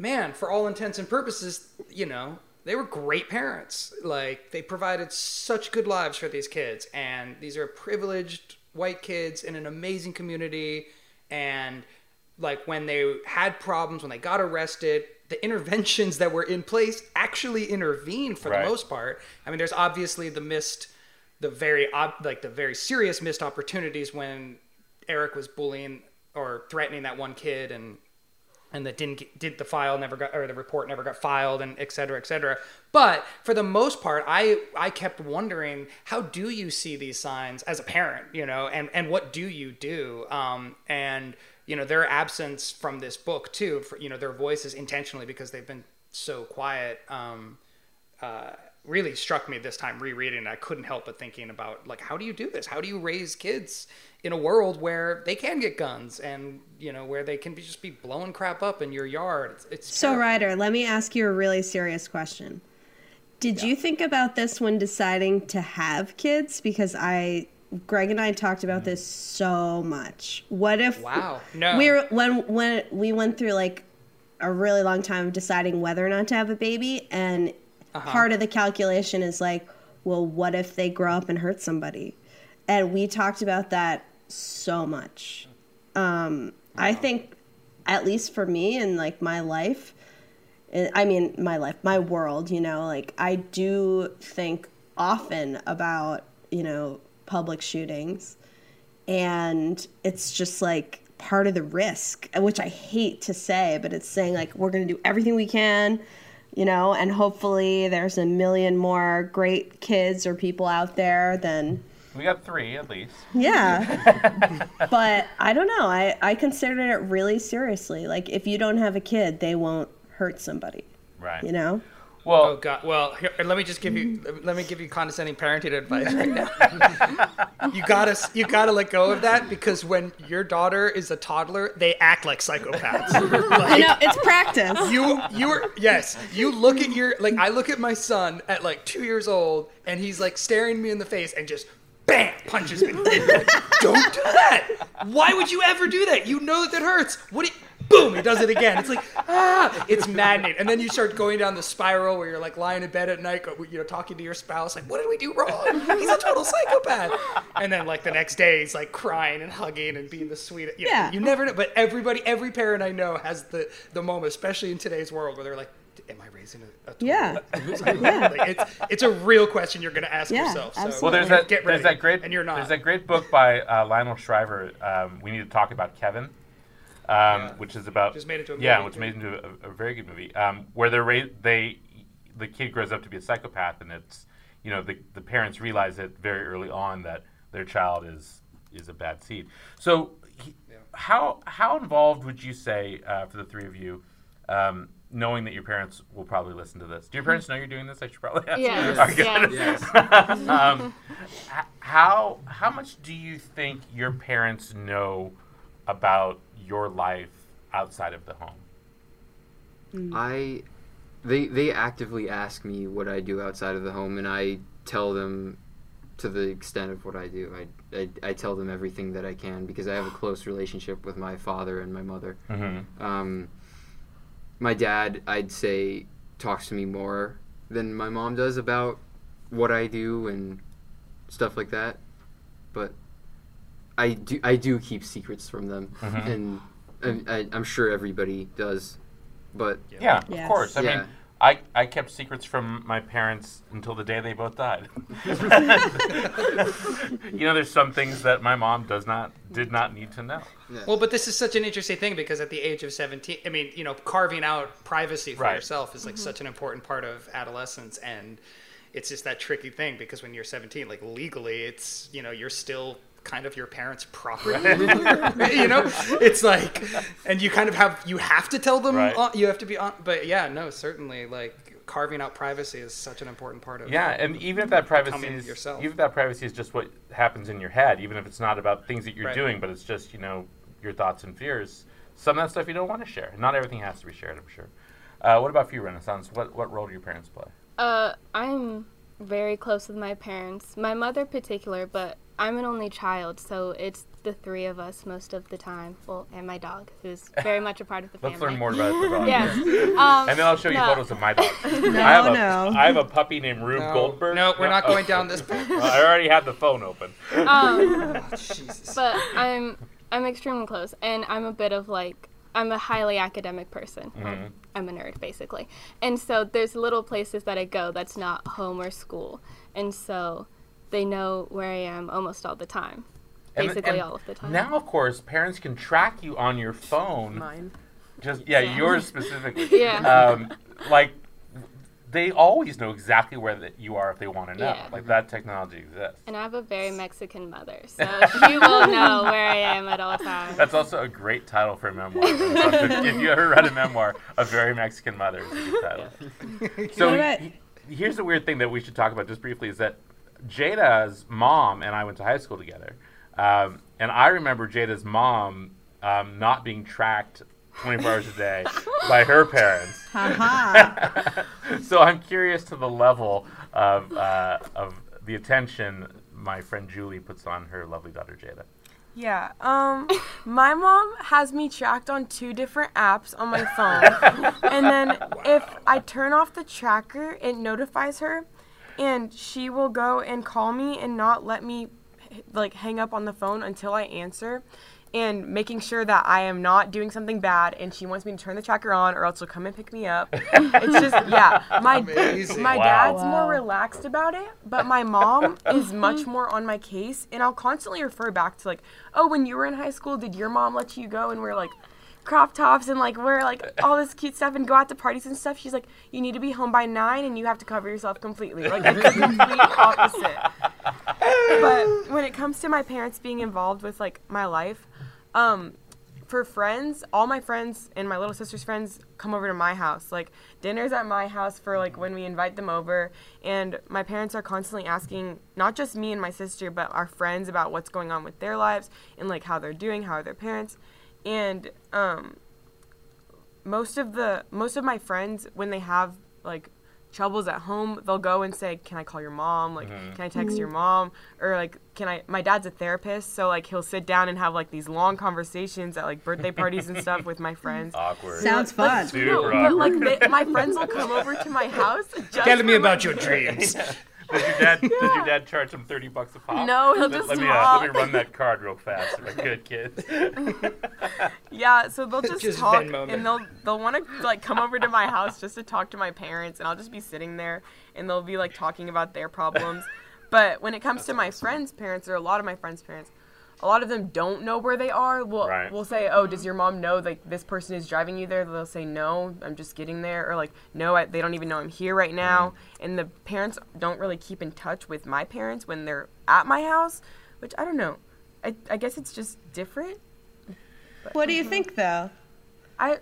man, for all intents and purposes, you know, they were great parents. Like they provided such good lives for these kids and these are privileged white kids in an amazing community and like when they had problems, when they got arrested, the interventions that were in place actually intervened for Right. the most part. I mean, there's obviously the missed, the very ob- like the very serious missed opportunities when Eric was bullying or threatening that one kid and and that didn't get, did the file never got or the report never got filed and et cetera, et cetera. But for the most part, I I kept wondering how do you see these signs as a parent, you know, and and what do you do? Um, and you know their absence from this book too, for, you know their voices intentionally because they've been so quiet. Um, uh, really struck me this time rereading. I couldn't help but thinking about like how do you do this? How do you raise kids in a world where they can get guns and you know where they can be just be blowing crap up in your yard? It's, it's So, terrible. Ryder, let me ask you a really serious question. Did you think about this when deciding to have kids? Because I, Greg and I talked about this so much. What if Wow. No. we were when when we went through like a really long time of deciding whether or not to have a baby, and Uh-huh. part of the calculation is like, well, what if they grow up and hurt somebody? And we talked about that so much. Um, I think, at least for me and like my life, I- I mean, my life, my world, you know, like I do think often about, you know, public shootings. And it's just like part of the risk, which I hate to say, but it's saying like we're going to do everything we can, you know, and hopefully there's a million more great kids or people out there than We got three at least. yeah. *laughs* but I don't know. I, I considered it really seriously. Like, if you don't have a kid, they won't hurt somebody, Right. you know? Well, Oh God! Well, here, let me just give you let me give you condescending parenting advice right *laughs* now. you gotta you gotta let go of that because when your daughter is a toddler, they act like psychopaths. *laughs* I Like, know, it's practice. you you are yes you look at your like i look at my son at like two years old and he's like staring me in the face and just bam! Punches me. *laughs* Don't do that. Why would you ever do that? You know that that hurts. What do you, boom he does it again. It's like ah it's maddening. And then you start going down the spiral where you're like lying in bed at night you know talking to your spouse like what did we do wrong? He's a total psychopath. And then like the next day he's like crying and hugging and being the sweetest you know, Yeah. you never know. But everybody every parent i know has the the moment especially in today's world where they're like am i raising a, a total Yeah. psychopath?" *laughs* Like, it's it's a real question you're going to ask Yeah, yourself so absolutely. well, there's that. get ready There's that great. and you're not There's that great book by uh, Lionel Shriver. Um, we need to talk about Kevin, um, which is about Just made into a yeah, which too. made into a, a very good movie. Um, where they're ra- they the kid grows up to be a psychopath, and it's you know the the parents realize it very early on that their child is is a bad seed. So he, how how involved would you say uh, for the three of you? Um, knowing that your parents will probably listen to this. Do your parents know you're doing this? I should probably *laughs* ask. Yes, Okay. *laughs* yes. *laughs* um, how how much do you think your parents know about your life outside of the home? I they they actively ask me what I do outside of the home, and I tell them to the extent of what I do. I, I, I tell them everything that I can because I have a close relationship with my father and my mother. Mm-hmm. Um, my dad, I'd say, talks to me more than my mom does about what I do and stuff like that. But I do I do keep secrets from them, Mhm. and I, I, I'm sure everybody does. But Yeah, of Yes. course. I Yeah. mean, I, I kept secrets from my parents until the day they both died. *laughs* you know, there's some things that my mom does not did not need to know. well but this is such an interesting thing because at the age of 17 i mean you know carving out privacy for Right. yourself is like mm-hmm. such an important part of adolescence and it's just that tricky thing because when you're 17 like legally it's you know you're still kind of your parents property *laughs* you know it's like and you kind of have you have to tell them Right. on, you have to be on but yeah no certainly like carving out privacy is such an important part of Yeah, and even if that privacy is yourself. even if that privacy is just what happens in your head, even if it's not about things that you're Right. doing, but it's just you know your thoughts and fears. Some of that stuff you don't want to share. Not everything has to be shared, I'm sure. Uh, what about for you, Renaissance? What what role do your parents play? Uh, I'm very close with my parents. My mother, particular, but I'm an only child, so it's the three of us most of the time. Well, and my dog, who's *laughs* very much a part of the family. Let's family. learn more about the dog. Yes. *laughs* Um, And then I'll show you no. photos of my dog. *laughs* I have a, no. I have a puppy named Rube no, Goldberg. no we're not oh, going down this path well, I already have the phone open. Um, jesus but I'm I'm extremely close, and I'm a bit of like I'm a highly academic person. Well, Mhm. I'm a nerd basically, and so there's little places that I go that's not home or school, and so they know where I am almost all the time, basically and all of the time. Now, of course, parents can track you on your phone. Mine. just yeah, yours *laughs* specifically. Yeah. Um, like they always know exactly where that you are if they want to know. Yeah. Like that technology exists. And I have a very Mexican mother, *laughs* so you will know where I am at all times. That's also a great title for a memoir. if you ever read a memoir, A Very Mexican Mother is a good title. So What here's the weird thing that we should talk about just briefly is that Jada's mom and I went to high school together. Um, and I remember Jada's mom um, not being tracked 24 hours a day *laughs* by her parents. Haha. *laughs* so I'm curious to the level of, uh, of the attention my friend Julie puts on her lovely daughter Jada. Yeah. Um, my mom has me tracked on two different apps on my phone, *laughs* and then if I turn off the tracker, it notifies her, and she will go and call me and not let me like hang up on the phone until I answer. And making sure that I am not doing something bad, and she wants me to turn the tracker on, or else she'll come and pick me up. *laughs* It's just, yeah. My Amazing. my Wow. dad's Wow. more relaxed about it, but my mom is much more on my case, and I'll constantly refer back to like, oh, when you were in high school, did your mom let you go and we're like crop tops and like wear like all this cute stuff and go out to parties and stuff? She's like, you need to be home by nine and you have to cover yourself completely. Like it's the complete *laughs* opposite. But when it comes to my parents being involved with like my life, um, for friends, all my friends and my little sister's friends come over to my house. Like dinner's at my house for like when we invite them over, and my parents are constantly asking not just me and my sister, but our friends about what's going on with their lives and like how they're doing, how are their parents, and um, most of the most of my friends when they have like troubles at home they'll go and say can i call your mom like can i text your mom or like can i my dad's a therapist so like he'll sit down and have like these long conversations at like birthday parties and stuff with my friends Awkward. Sounds fun. Super no, but awkward. like they, my friends will come over to my house just Tell me for my- about your dreams. *laughs* Did your dad? Did your dad charge him thirty bucks a pop? No, he'll let, just let me uh, talk. let me run that card real fast. They're like, good kids. Yeah, so they'll just, Just talk and they'll they'll want to like come over to my house just to talk to my parents and I'll just be sitting there and they'll be like talking about their problems. But when it comes to my friends' parents or a lot of my friends' parents, a lot of them don't know where they are. We'll Right. we'll say, "Oh, does your mom know like this person is driving you there?" They'll say, "No, I'm just getting there," or like, "No, I, they don't even know I'm here right now." Mm-hmm. And the parents don't really keep in touch with my parents when they're at my house, which I don't know. I I guess it's just different. What do you mm-hmm. think, though? I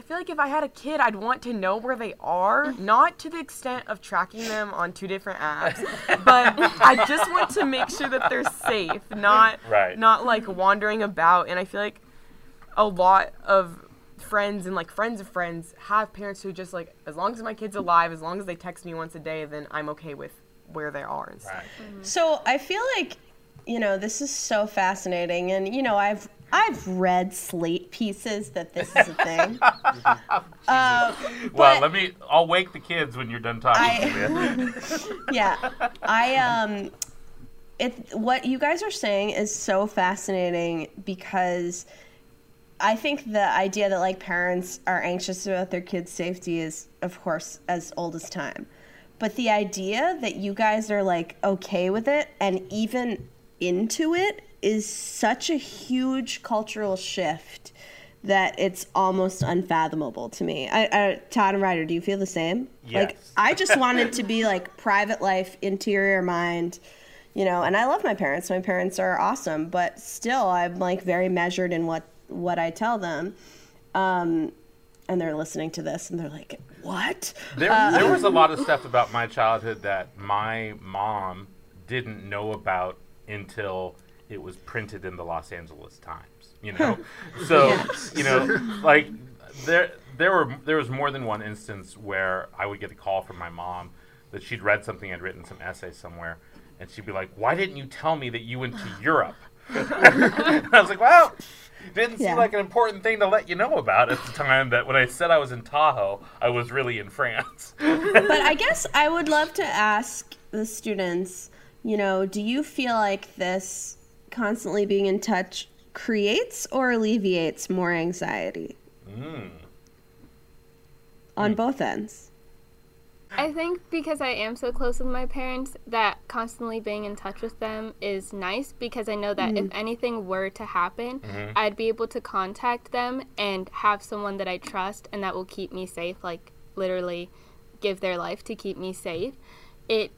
I feel like if I had a kid, I'd want to know where they are, mm-hmm. not to the extent of tracking them on two different apps, *laughs* but I just want to make sure that they're safe, not Right. not like wandering about. And I feel like a lot of friends and like friends of friends have parents who just like as long as my kid's alive, as long as they text me once a day, then I'm okay with where they are and stuff. Right. So I feel like, you know, this is so fascinating, and you know, I've I've read slate pieces that this is a thing. *laughs* uh, Well, let me. I'll wake the kids when you're done talking I- *laughs* yeah, I um, it what you guys are saying is so fascinating because I think the idea that like parents are anxious about their kids' safety is, of course, as old as time. But the idea that you guys are like okay with it and even into it is such a huge cultural shift that it's almost unfathomable to me. I, I, Todd and Ryder, do you feel the same? Like Yes. I just *laughs* wanted to be like private life, interior mind, you know. And I love my parents. My parents are awesome, but still, I'm like very measured in what what I tell them. Um, and they're listening to this, and they're like, "What?" There, there was a lot of *laughs* stuff about my childhood that my mom didn't know about until it was printed in the Los Angeles Times. You *laughs* know, so you know, like there, there were there was more than one instance where I would get a call from my mom that she'd read something I'd written some essay somewhere, and she'd be like, "Why didn't you tell me that you went to Europe?" *laughs* I was like, "Well." Didn't Yeah. seem like an important thing to let you know about at the time that when I said I was in Tahoe, I was really in France. but I *laughs* guess I would love to ask the students, you know, do you feel like this constantly being in touch creates or alleviates more anxiety Mm. on both ends? I think because I am so close with my parents, that constantly being in touch with them is nice because I know that if mm-hmm. anything were to happen, mm-hmm. I'd be able to contact them and have someone that I trust and that will keep me safe, like literally give their life to keep me safe. It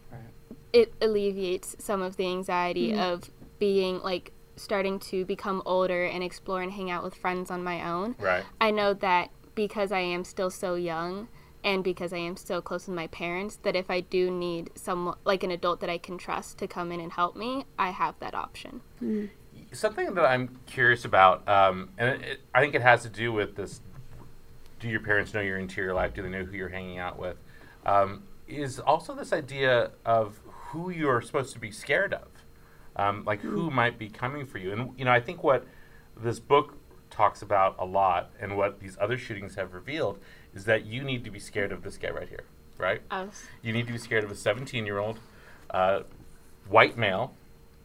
it alleviates some of the anxiety mm-hmm. of being like starting to become older and explore and hang out with friends on my own. Right. I know that because I am still so young and because I am so close with my parents, that if I do need someone like an adult that I can trust to come in and help me, I have that option. Something that I'm curious about, um, and it, it, I think it has to do with this: Do your parents know your interior life? Do they know who you're hanging out with? Um, is also this idea of who you're supposed to be scared of, um, like who might be coming for you. And you know, I think what this book talks about a lot, and what these other shootings have revealed, is that you need to be scared of this guy right here, right? Us. You need to be scared of a 17 year old uh, white male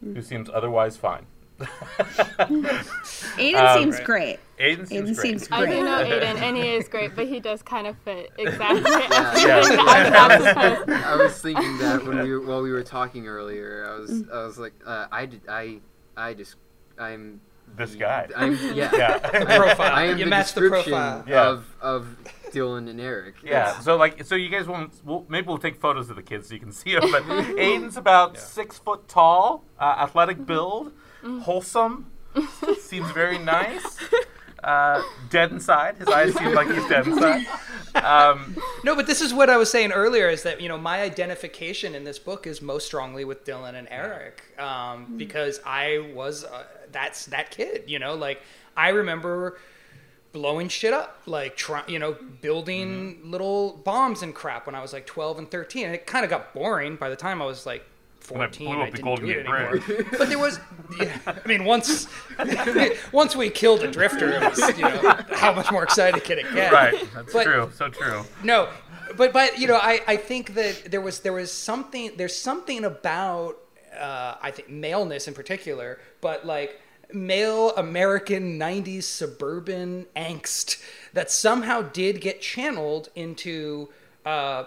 who seems otherwise fine. Aiden *laughs* Um, seems Right. great. Aiden seems Aiden great. seems I do Great. know *laughs* Aiden, and he is great, but he does kind of fit exactly Yeah. *laughs* everything Yeah. that I'm I was thinking that when we were, while we were talking earlier, I was I was like, uh, I did, I I just I'm This guy. I'm yeah. *laughs* yeah. Profile. I am you the match the description profile. Of of Dylan and Eric. Yeah, so like, so you guys won't. We'll, maybe we'll take photos of the kids so you can see them. But Aiden's about six foot tall, uh, athletic build, wholesome, seems very nice. Uh, dead inside. His eyes seem like he's dead inside. Um, No, but this is what I was saying earlier is that, you know, my identification in this book is most strongly with Dylan and Eric um, because I was, uh, that's that kid, you know, like I remember blowing shit up, like, try, you know, building little bombs and crap when I was like 12 and 13. And it kind of got boring by the time I was like When I 14. blew up I the Golden Gate. Bridge. *laughs* But there was, yeah, I mean, once *laughs* once we killed a drifter, it was, you know, how much more excited can it get? right, that's But- true. So true. No, but but you know, I I think that there was there was something there's something about uh, I think maleness in particular, but like male American 90s suburban angst that somehow did get channeled into uh,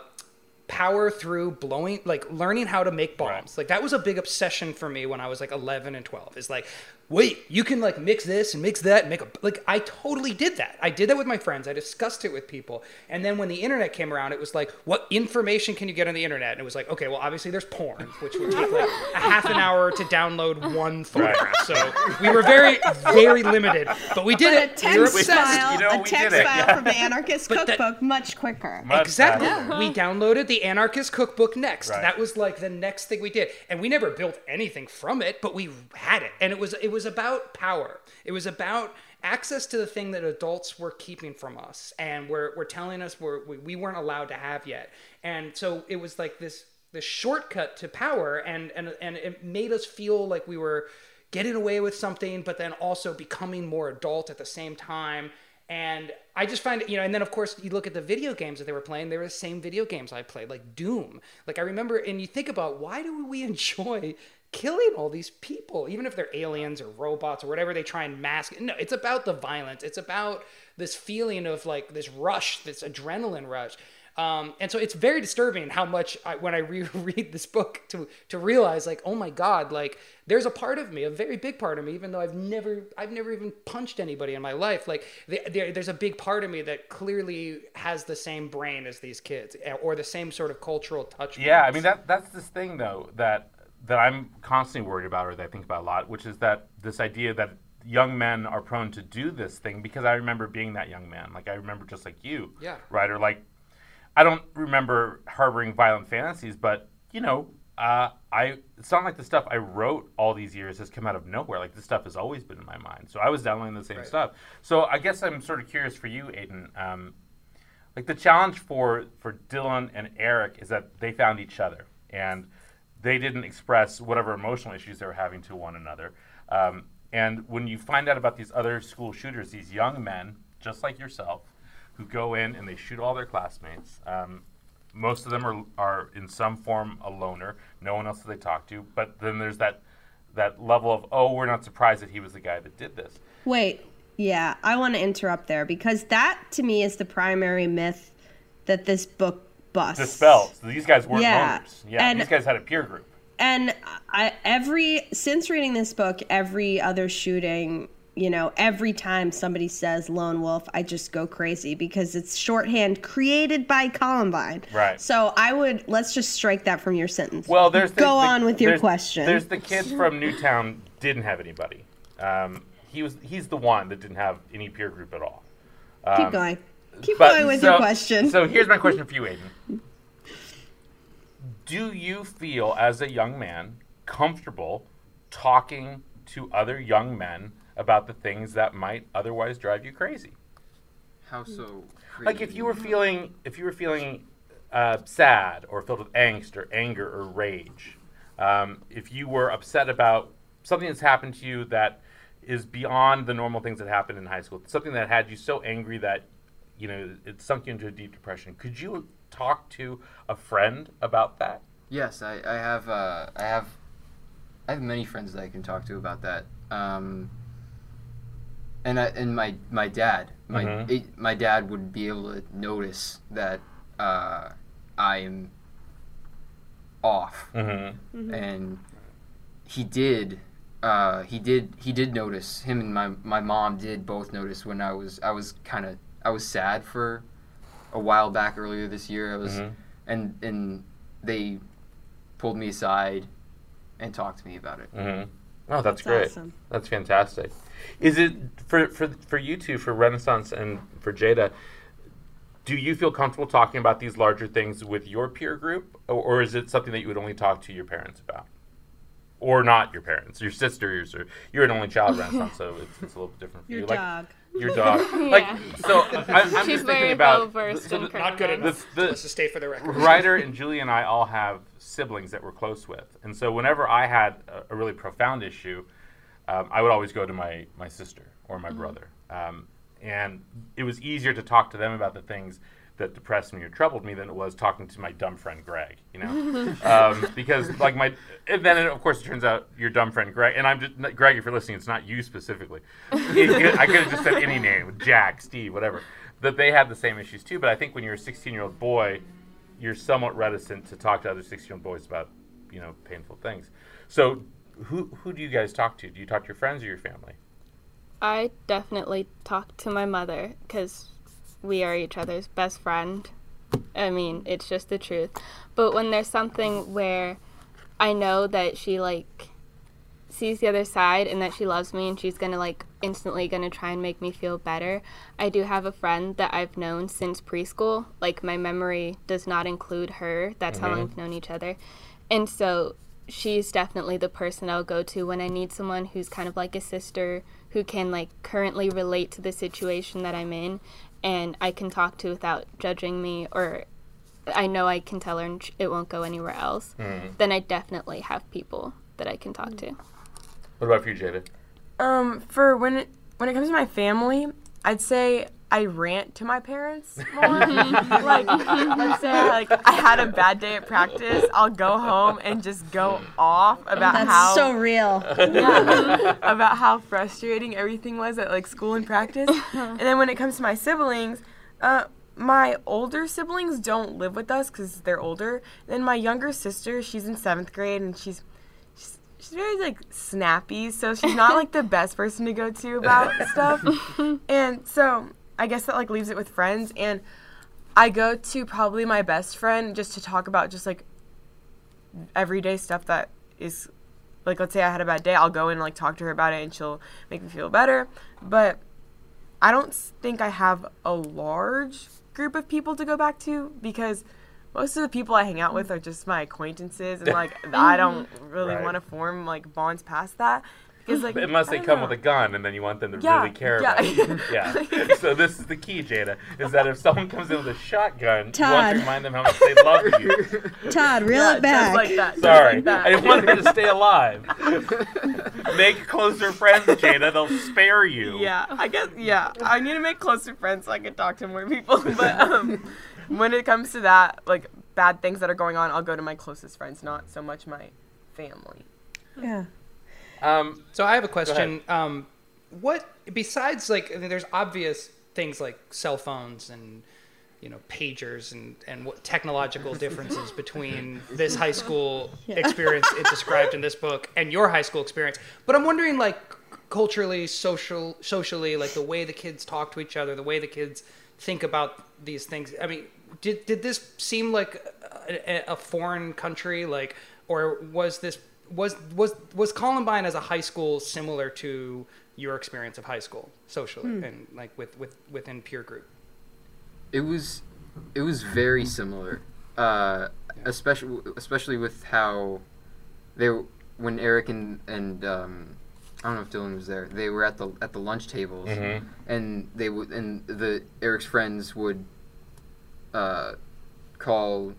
power through blowing like learning how to make bombs Right. like that was a big obsession for me when i was like 11 and 12 is like wait you can like mix this and mix that and make a like i totally did that i did that with my friends i discussed it with people and then when the internet came around it was like what information can you get on the internet and it was like okay well obviously there's porn which would take like a half an hour to download one photograph so we were very very limited but we did But a it we were text obsessed file, You know, a text file yeah. from the *laughs* Anarchist But that- Cookbook much quicker. Much Exactly. faster. We downloaded the Anarchist Cookbook next. Right. That was like the next thing we did, and we never built anything from it, but we had it, and it was it was about power. It was about access to the thing that adults were keeping from us, and were were telling us we're, we we weren't allowed to have yet. And so it was like this this shortcut to power, and and and it made us feel like we were getting away with something, but then also becoming more adult at the same time. And I just find it, you know, and then of course you look at the video games that they were playing, they were the same video games I played, like Doom. Like I remember, and you think about why do we *laughs* enjoy killing all these people, even if they're aliens or robots or whatever they try and mask? No, it's about the violence. It's about this feeling of like this rush, this adrenaline rush. Um, and so it's very disturbing how much I, when I *laughs* reread this book to to realize like oh my god like there's a part of me a very big part of me even though I've never I've never even punched anybody in my life like the- there, there's a big part of me that clearly has the same brain as these kids eh, or the same sort of cultural touch Yeah, I mean that that's this thing though that that I'm constantly worried about or that I think about a lot, which is that this idea that young men are prone to do this thing because I remember being that young man. Like I remember just like you. Yeah. Right? Or like I don't remember harboring violent fantasies, but you know, uh, I it's not like the stuff I wrote all these years has come out of nowhere. Like this stuff has always been in my mind. So I was downloading the same Right. stuff. So I guess I'm sort of curious for you, Aiden. Um, like the challenge for for Dylan and Eric is that they found each other and they didn't express whatever emotional issues they were having to one another. Um, and when you find out about these other school shooters, these young men, just like yourself, who go in and they shoot all their classmates. Um, most of them are are in some form a loner. No one else that they talk to. But then there's that that level of oh, we're not surprised that he was the guy that did this. Wait, yeah, I want to interrupt there because that to me is the primary myth that this book bus. dispelled. So these guys weren't Yeah, loners. Yeah, and- these guys had a peer group. And I every since reading this book, every other shooting, you know, every time somebody says lone wolf, I just go crazy because it's shorthand created by Columbine. Right. So I would let's just strike that from your sentence. Well, there's the, go the- on with your question. There's the kids from Newtown didn't have anybody. Um, he was he's the one that didn't have any peer group at all. Keep going. Keep But- going with so- your question. So here's my question for you, *laughs* Aiden. Do you feel, as a young man, comfortable talking to other young men about the things that might otherwise drive you crazy? How so? Like if you were feeling, if you were feeling uh, sad or filled with angst or anger or rage, um, if you were upset about something that's happened to you that is beyond the normal things that happen in high school, something that had you so angry that you know it sunk you into a deep depression, could you talk to a friend about that? Yes, I, I have uh, I have I have many friends that I can talk to about that. Um, and I, and my my dad my Mhm. it, my dad would be able to notice that uh, I'm off, Mm-hmm. and he did. Uh, he did. He did notice. Him and my my mom did both notice when I was I was kind of I was sad for a while back earlier this year. I was Mhm. and and they pulled me aside and talked to me about it. Mm-hmm. Oh, that's, That's great. awesome. That's fantastic. Is it for for for you two, for Renaissance and for Jada? Do you feel comfortable talking about these larger things with your peer group, or, or is it something that you would only talk to your parents about, or not your parents, your sisters, or you're an only child, Renaissance, so it's, it's a little bit different for your you. dog. Like your dog. *laughs* Like so, I, *laughs* I'm She's just thinking very about well-versed so in the- Not good enough. The- the- Let's just stay for the record. Ryder and Julie and I all have siblings that we're close with, and so whenever I had a, a really profound issue, um, I would always go to my my sister or my brother, um, and it was easier to talk to them about the things that depressed me or troubled me than it was talking to my dumb friend Greg. You know, *laughs* um, because like my and then of course it turns out your dumb friend Greg, and I'm just Greg. If you're listening, it's not you specifically. It I could have just said any name, Jack, Steve, whatever. That they have the same issues too, but I think when you're a 16 year old boy, you're somewhat reticent to talk to other 16 year old boys about, you know, painful things. So, who who do you guys talk to? Do you talk to your friends or your family? I definitely talk to my mother because we are each other's best friend. I mean, it's just the truth. But when there's something where I know that she like sees the other side and that she loves me and she's gonna like instantly gonna try and make me feel better. I do have a friend that I've known since preschool. Like my memory does not include her. That's how mm-hmm. long we've known each other. And so she's definitely the person I'll go to when I need someone who's kind of like a sister who can like currently relate to the situation that I'm in and I can talk to without judging me or I know I can tell her and it won't go anywhere else. Then I definitely have people that I can talk to. What about for you, Jada? Um, for when it when it comes to my family, I'd say I rant to my parents *laughs* more. like, let's say like I had a bad day at practice, I'll go home and just go off about That's how so real. yeah, about how frustrating everything was at like school and practice. and then when it comes to my siblings, uh, my older siblings don't live with us because they're older. Then my younger sister, she's in seventh grade and she's she's, she's very like snappy, so she's not like the best person to go to about *laughs* stuff. And so I guess that like leaves it with friends and. I go to probably my best friend just to talk about just like everyday stuff that is like let's say I had a bad day, I'll go and like talk to her about it and she'll make me feel better. But I don't think I have a large group of people to go back to because most of the people I hang out with are just my acquaintances and like I don't *laughs* really Right. want to form like bonds past that because *laughs* like Unless they come know. with a gun and then you want them to Yeah, really care yeah. about you. *laughs* Yeah. *laughs* so this is the key, Jada, is that if someone comes in with a shotgun, you want to remind them how much they love you. Todd, reel Yeah, it back. just like that. just Sorry, like that. I want her to stay alive. Make closer friends, Jada. They'll spare you. Yeah, I guess. Yeah, I need to make closer friends so I can talk to more people. But um, when it comes to that, like bad things that are going on, I'll go to my closest friends, not so much my family. yeah. Um, So I have a question. Um, what besides like I mean, there's obvious things like cell phones and you know pagers and and what technological differences *laughs* between this high school experience it described in this book and your high school experience. But i'm wondering like culturally social socially like the way the kids talk to each other the way the kids think about these things. I mean did did this seem like a, a foreign country like or was this was was was columbine as a high school similar to your experience of high school socially and like with with within peer group It was, it was very similar, uh, especially especially with how they when Eric and and um, I don't know if Dylan was there. They were at the at the lunch tables, Mhm. and they would and the Eric's friends would uh, call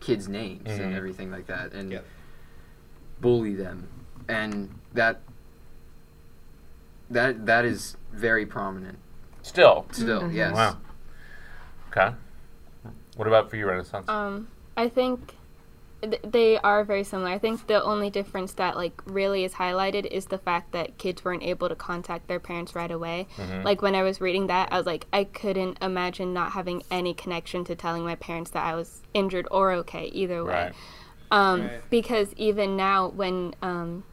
kids names and Mhm. everything like that, and Yep. Bully them, and that that that is very prominent Still. still. Yes. Wow. Okay. What about for you, Renaissance? Um, I think th- they are very similar. I think the only difference that like really is highlighted is the fact that kids weren't able to contact their parents right away. Mm-hmm. Like when I was reading that, I was like, I couldn't imagine not having any connection to telling my parents that I was injured or okay either way. right. Um, Right. Because even now, when um,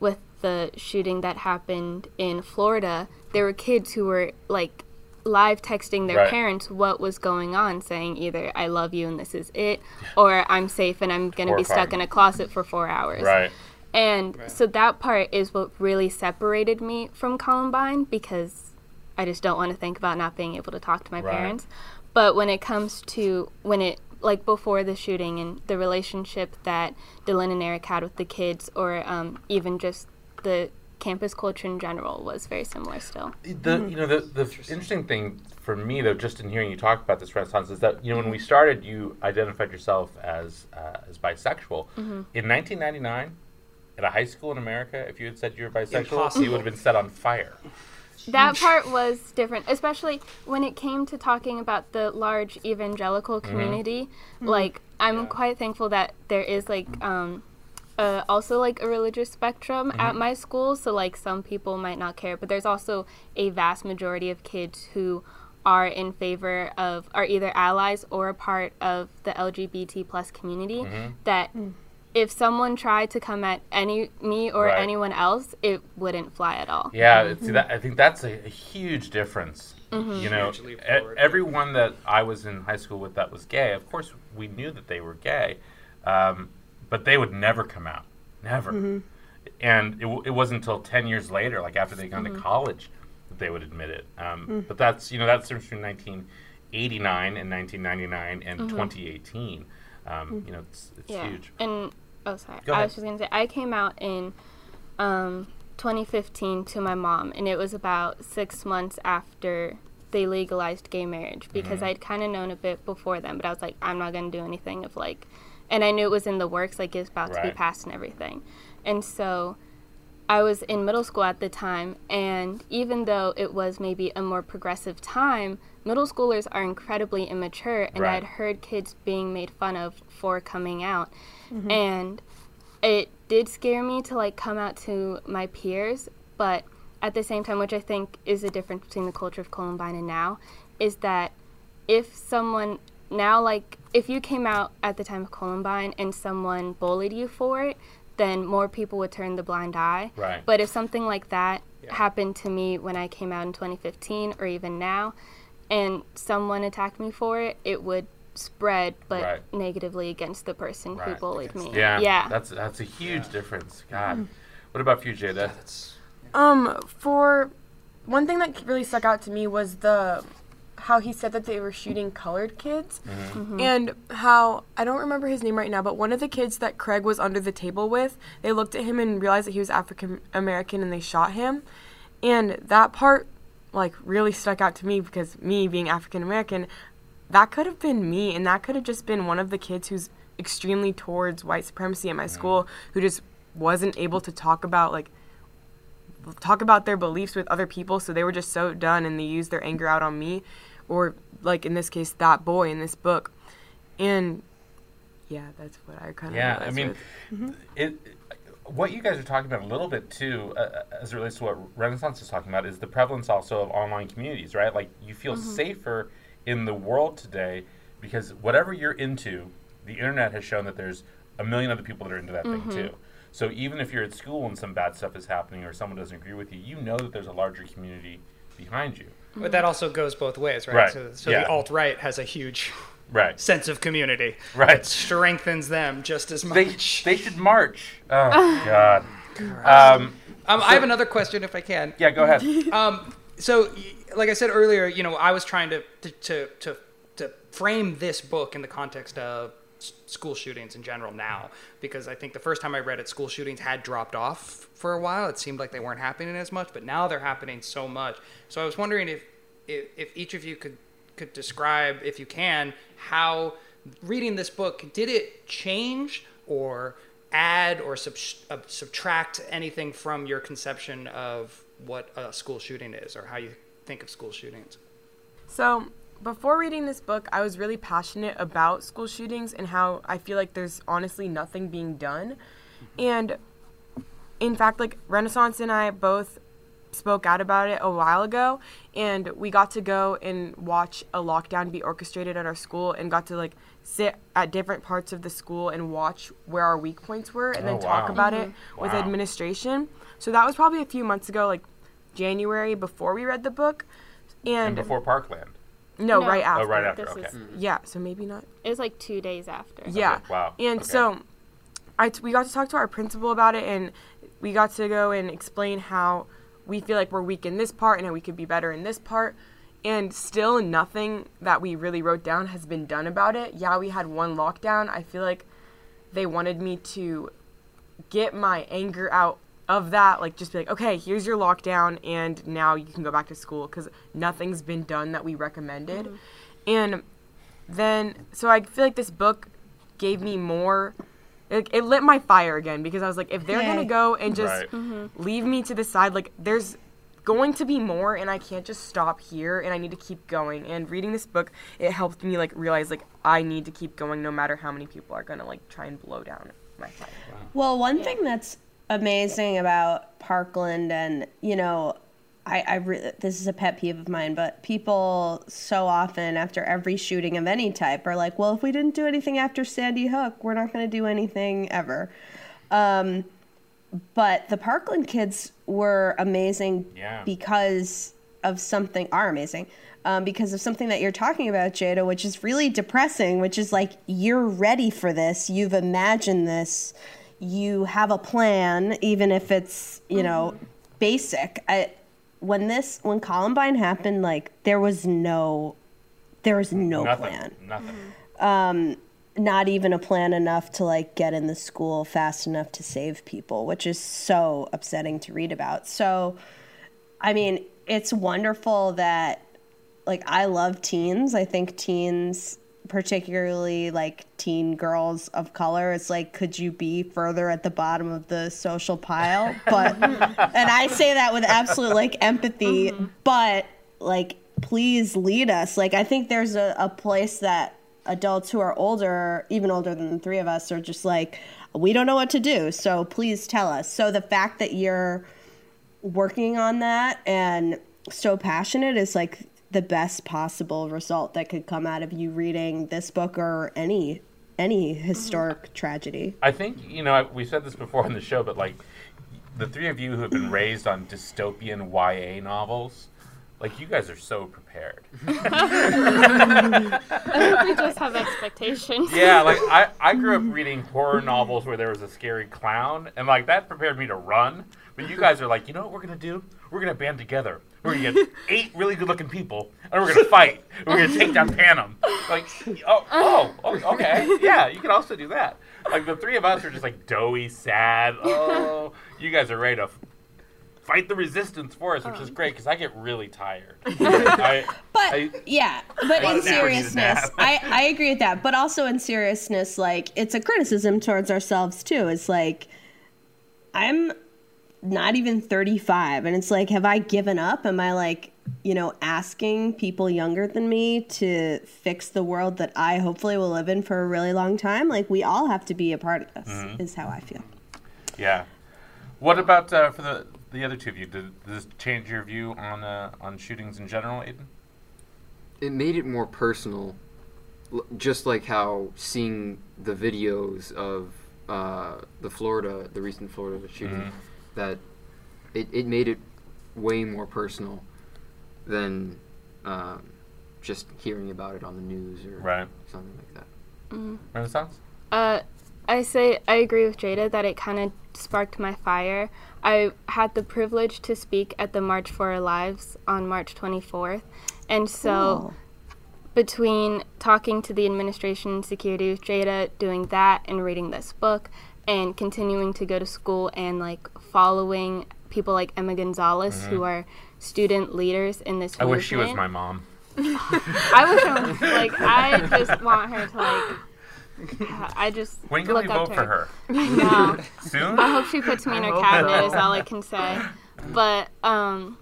with the shooting that happened in Florida, there were kids who were like live texting their Right. parents what was going on, saying either "I love you" and this is it, or "I'm safe and I'm gonna be stuck in a closet for four hours." Right. And Right. so that part is what really separated me from Columbine because I just don't want to think about not being able to talk to my Right. parents. But when it comes to when it like before the shooting and the relationship that Dylan and Eric had with the kids, or um, even just the campus culture in general, was very similar still. The you know the the interesting thing for me though, just in hearing you talk about this Renaissance, is that you know when we started, you identified yourself as uh, as bisexual. In 1999, at a high school in America, if you had said you were bisexual, Impossible. you would have been set on fire. *laughs* That part was different, especially when it came to talking about the large evangelical mm-hmm. community. Mm-hmm. Like, I'm Yeah. quite thankful that there is like um, uh, also like a religious spectrum at mm-hmm. my school. So like some people might not care, but there's also a vast majority of kids who are in favor of are either allies or a part of the LGBT plus community. That mm. If someone tried to come at any me or Right. anyone else, it wouldn't fly at all. Yeah, mm-hmm. it's see that I think that's a, a huge difference. Mm-hmm. You know, Huge e- everyone that I was in high school with that was gay, of course, we knew that they were gay, um, but they would never come out, never. Mm-hmm. And it, w- it wasn't until ten years later, like after they'd gone to college, that they would admit it. Um, mm. But that's you know that's between 1989 and 1999 and 2018. Um, You know, it's, it's Yeah. huge. And oh, sorry. Go I ahead. was just gonna say I came out in um, 2015 to my mom, and it was about six months after they legalized gay marriage Mm-hmm. because I'd kind of known a bit before then, but I was like, I'm not gonna do anything of like, and I knew it was in the works, like it's about to be passed and everything, and so. I was in middle school at the time, and even though it was maybe a more progressive time, middle schoolers are incredibly immature, and Right. I'd heard kids being made fun of for coming out. Mm-hmm. And it did scare me to like come out to my peers, but at the same time, which I think is the difference between the culture of Columbine and now, is that if someone now like if you came out at the time of Columbine and someone bullied you for it, then more people would turn the blind eye. Right. But if something like that Yeah. happened to me when I came out in 2015 or even now, and someone attacked me for it, it would spread, but Right. negatively against the person who Right. bullied me. Yeah, Yeah. That's that's a huge difference. God, what about you, Jada? That's Um, for one thing that really stuck out to me was the how he said that they were shooting colored kids, mm-hmm. Mm-hmm. and how I don't remember his name right now, but one of the kids that Craig was under the table with, they looked at him and realized that he was African American, and they shot him, and that part like really stuck out to me because me being African American, that could have been me, and that could have just been one of the kids who's extremely towards white supremacy at my mm-hmm. school, who just wasn't able to talk about like talk about their beliefs with other people so they were just so done and they used their anger out on me or like in this case that boy in this book and yeah that's what i kind of Yeah, I mean, mm-hmm. it. What you guys are talking about a little bit too, uh, uh, as it relates to what Renaissance is talking about, is the prevalence also of online communities, right? Like you feel mm-hmm. safer in the world today because whatever you're into, the internet has shown that there's a million other people that are into that thing mm-hmm. too. So even if you're at school and some bad stuff is happening or someone doesn't agree with you, you know that there's a larger community behind you. But that also goes both ways, right? Right. So, so Yeah. the alt right has a huge Right. sense of community. Right. Strengthens them just as much. they should march. Oh *laughs* God. Um, um, I have another question, if I can. yeah, go ahead. *laughs* Um, so, like I said earlier, you know, I was trying to to, to to to frame this book in the context of s- school shootings in general now, because I think the first time I read it, school shootings had dropped off for a while. It seemed like they weren't happening as much, but now they're happening so much. So I was wondering if if, if each of you could could describe, if you can, how reading this book did it change or add or sub- uh, subtract anything from your conception of what a school shooting is or how you think of school shootings. So, before reading this book, I was really passionate about school shootings and how I feel like there's honestly nothing being done. And in fact, like Renaissance and I both spoke out about it a while ago, and we got to go and watch a lockdown be orchestrated at our school and got to like sit at different parts of the school and watch where our weak points were and Oh, then talk wow. about it mm-hmm. with administration. So that was probably a few months ago, like January before we read the book. And And, before Parkland. No, No. right Oh, after. right after. This Okay. is- mm-hmm. Yeah, so maybe not. It was like two days after. Yeah. wow. And Okay. so I t- we got to talk to our principal about it and we got to go and explain how we feel like we're weak in this part and how we could be better in this part. And still nothing that we really wrote down has been done about it. Yeah, we had one lockdown. I feel like they wanted me to get my anger out of that like just be like okay here's your lockdown and now you can go back to school because nothing's been done that we recommended. Mm-hmm. And then so i feel like this book gave me more it, it lit my fire again because i was like if they're Yay. gonna go and just Right. Mm-hmm. leave me to the side like there's going to be more and i can't just stop here and i need to keep going. And reading this book it helped me like realize like i need to keep going no matter how many people are gonna like try and blow down my fire. Well, one thing that's amazing about Parkland, and you know, I, I re- this is a pet peeve of mine, but people so often after every shooting of any type are like, "Well, if we didn't do anything after Sandy Hook, we're not going to do anything ever." Um, but the Parkland kids were amazing Yeah. because of something are amazing um, because of something that you're talking about jada which is really depressing which is like you're ready for this you've imagined this you have a plan even if it's you know basic I, when this when columbine happened like there was no there was no Nothing. plan Nothing. Um, not even a plan enough to like get in the school fast enough to save people, which is so upsetting to read about. So, I mean, it's wonderful that like I love teens. I think teens particularly like teen girls of color it's like could you be further at the bottom of the social pile? *laughs* But mm-hmm. and i say that with absolute like empathy mm-hmm. but like please lead us. Like i think there's a, a place that adults who are older even older than the three of us are just like we don't know what to do so please tell us. So the fact that you're working on that and so passionate is like the best possible result that could come out of you reading this book or any any historic tragedy. I think you know we said this before on the show, but like the three of you who have been raised on dystopian YA novels, like you guys are so prepared. *laughs* I think we just have expectations. Yeah, like I, I grew up *laughs* reading horror novels where there was a scary clown, and like that prepared me to run. But you guys are like, you know what we're gonna do? We're gonna band together. We're gonna get eight really good-looking people, and we're gonna fight. And we're gonna take down Panem. Like, oh, oh, oh, okay, yeah, you can also do that. Like the three of us are just like doughy, sad. *laughs* Oh, you guys are ready to fight the resistance for us, which is oh. great because I get really tired. *laughs* I, But I- yeah, but I in never need a seriousness. I, I agree with that. But also in seriousness, like it's a criticism towards ourselves too. It's like I'm not even 35 and it's like have I given up? Am I like, you know, asking people younger than me to fix the world that I hopefully will live in for a really long time? Like we all have to be a part of this Mm-hmm. is how I feel. Yeah. What about uh, for the the other two of you? Did, did this change your view on uh, on shootings in general, Aiden? it made it more personal, just like how seeing the videos of uh, the Florida, the recent Florida shooting, Mhm. That it, it made it way more personal than um, just hearing about it on the news or Right. something like that. Renaissance? Uh, I say I agree with Jada that it kind of sparked my fire. I had the privilege to speak at the March for Our Lives on March 24th, and so Cool. between talking to the administration and security with Jada, doing that, and reading this book, and continuing to go to school and like following people like Emma Gonzalez, who are student leaders in this Mm-hmm. I wish she was my mom. *laughs* I wish I was like I just want her to like. I just When can look we up vote to for her? *laughs* No. Soon? I hope she puts me in her cabinet. so. Is all I can say. But um,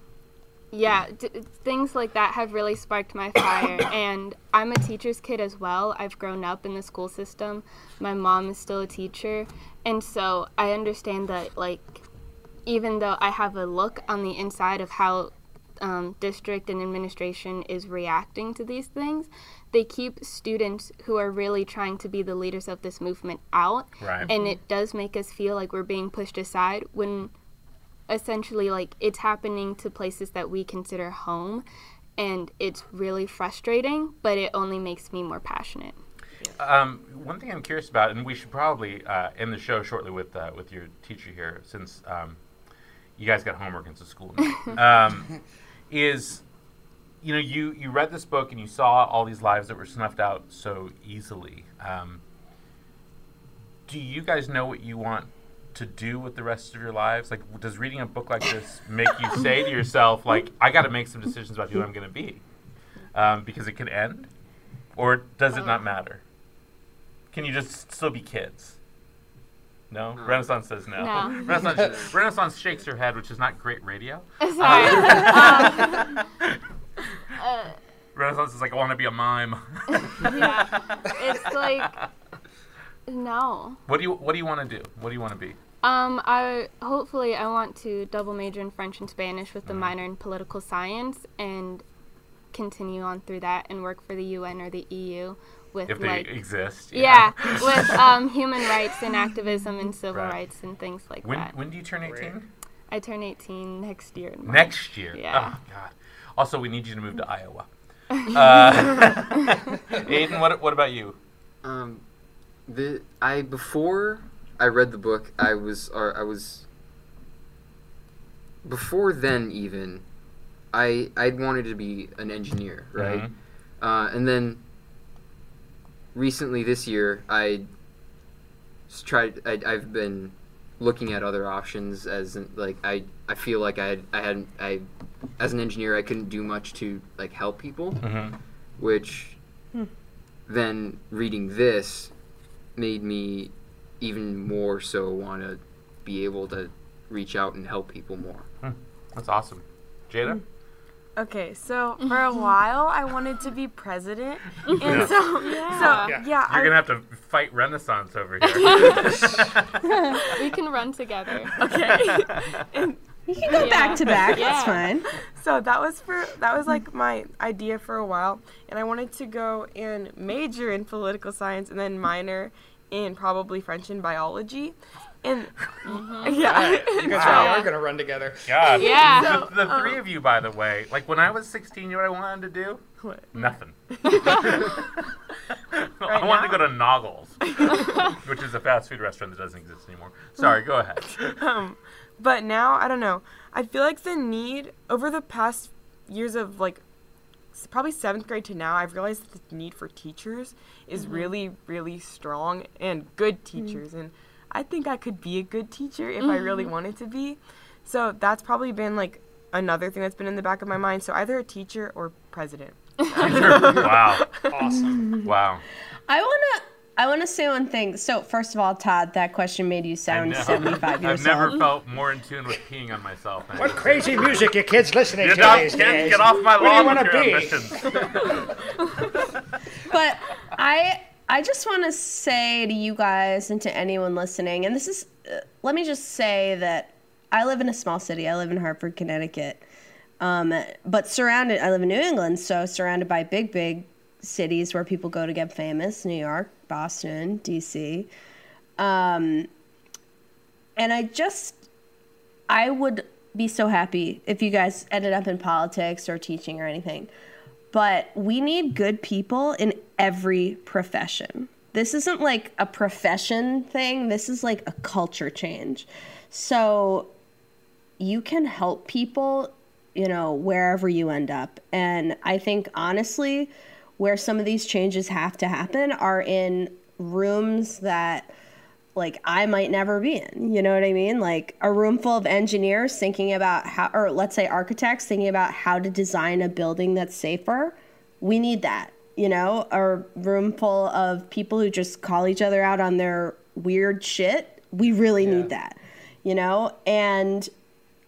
yeah, d- things like that have really sparked my fire. *coughs* and I'm a teacher's kid as well. I've grown up in the school system. My mom is still a teacher, and so I understand that like, even though I have a look on the inside of how um, district and administration is reacting to these things, they keep students who are really trying to be the leaders of this movement out. Right. and it does make us feel like we're being pushed aside when essentially like it's happening to places that we consider home. And it's really frustrating but it only makes me more passionate. Um, one thing I'm curious about, and we should probably uh, end the show shortly with uh, with your teacher here, since um, you guys got homework into school now, um, *laughs* is you know you you read this book and you saw all these lives that were snuffed out so easily. Um, do you guys know what you want to do with the rest of your lives? Like, does reading a book like this make you say to yourself, like, I got to make some decisions about who I'm going to be, um, because it could end, or does it not matter? Can you just still be kids? No, Renaissance says no. No. *laughs* Renaissance, *laughs* Renaissance shakes her head, which is not great radio. *laughs* sorry um, Renaissance is like, I want to be a mime. yeah it's like no what do you What do you want to do? What do you want to be? Um, I hopefully I want to double major in French and Spanish with the Mm-hmm. minor in political science and continue on through that and work for the UN or the EU with If they like exist. yeah, *laughs* with um, human rights and activism and civil Right. rights and things like When that. When do you turn eighteen? I turn 18 next year. In March. Next year. Yeah. Oh God. Also, we need you to move to Iowa. *laughs* Uh, *laughs* Aiden, what what about you? Um, the I before I read the book, I was or I was before then even, I I'd wanted to be an engineer, right? Mhm. Uh, and then recently this year, I s- tried. I, I've been looking at other options as in, like I I feel like I had I had I as an engineer I couldn't do much to like help people Mm-hmm. which hmm. then reading this made me even more so want to be able to reach out and help people more. Hmm. That's awesome. Jada. Hmm. Okay, so *laughs* for a while I wanted to be president, and Yeah. so Yeah. so Yeah. yeah, You're I, gonna have to fight Renaissance over here. *laughs* *laughs* we can run together. okay. You can go Yeah. back to back. Yeah. That's fine. So that was for that was like my idea for a while, and I wanted to go and major in political science and then minor in probably French and biology, and mm-hmm. yeah, You guys Wow. really are gonna run together. God. Yeah. *laughs* The, the three uh, of you, by the way, like when I was 16, you know what I wanted to do? What? Nothing. *laughs* *laughs* I wanted to go to Noggles, which is a fast food restaurant that doesn't exist anymore. Sorry, go ahead. um, but now I don't know. I feel like the need over the past years of like probably seventh grade to now, I've realized that the need for teachers is mm-hmm. really, really strong and good teachers. Mm-hmm. And I think I could be a good teacher if I really mm-hmm. wanted to be. So that's probably been like another thing that's been in the back of my mind. So either a teacher or president. *laughs* wow. Awesome. *laughs* Wow. I wanna I wanna say one thing. So first of all, Tod, that question made you sound know. seventy five years I've never felt more in tune with peeing on myself. than What this. crazy music your kids listening Get to off, these get, days? get off my Where do you lawn wanna with your be? ambitions. *laughs* But I I just want to say to you guys and to anyone listening, and this is uh, let me just say that I live in a small city. I live in Hartford, Connecticut. Um, but surrounded, I live in New England, so surrounded by big, big cities where people go to get famous New York, Boston, DC. Um, and I just, I would be so happy if you guys ended up in politics or teaching or anything. But we need good people in every profession. This isn't like a profession thing, this is like a culture change. So you can help people, you know, wherever you end up. And I think honestly, where some of these changes have to happen are in rooms that like I might never be in. You know what I mean? Like a room full of engineers thinking about how, or let's say architects thinking about how to design a building that's safer. We need that. You know, a room full of people who just call each other out on their weird shit. We really Yeah. need that. You know, and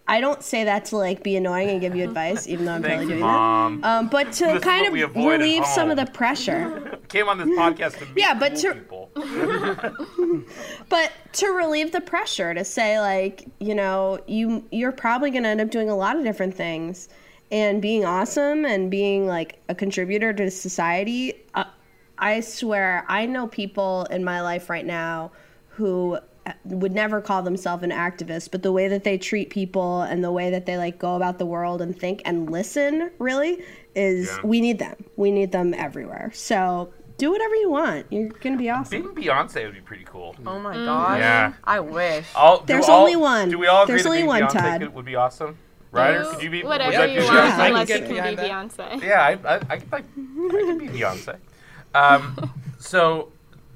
I don't say that to like be annoying and give you advice, even though I'm Thanks, probably doing Mom. that. Um, but to This kind of relieve some of the pressure. *laughs* Came on this podcast to meet Yeah, but cool to- people. *laughs* but to relieve the pressure to say like you know you you're probably going to end up doing a lot of different things and being awesome and being like a contributor to society uh, i swear i know people in my life right now who uh, would never call themselves an activist but the way that they treat people and the way that they like go about the world and think and listen really is Yeah. we need them we need them everywhere so do whatever you want you're gonna be awesome Being Beyonce would be pretty cool. Oh my gosh. Yeah. I wish. All, do There's all- only one. Do we all agree There's that only being one, Beyonce Tod. could, would be awesome? Rider, could you be? would whatever that you be want, Beyonce? Unless you can be that. Beyonce. Yeah, I, I, I, I, I could be *laughs* Beyonce. Um, so,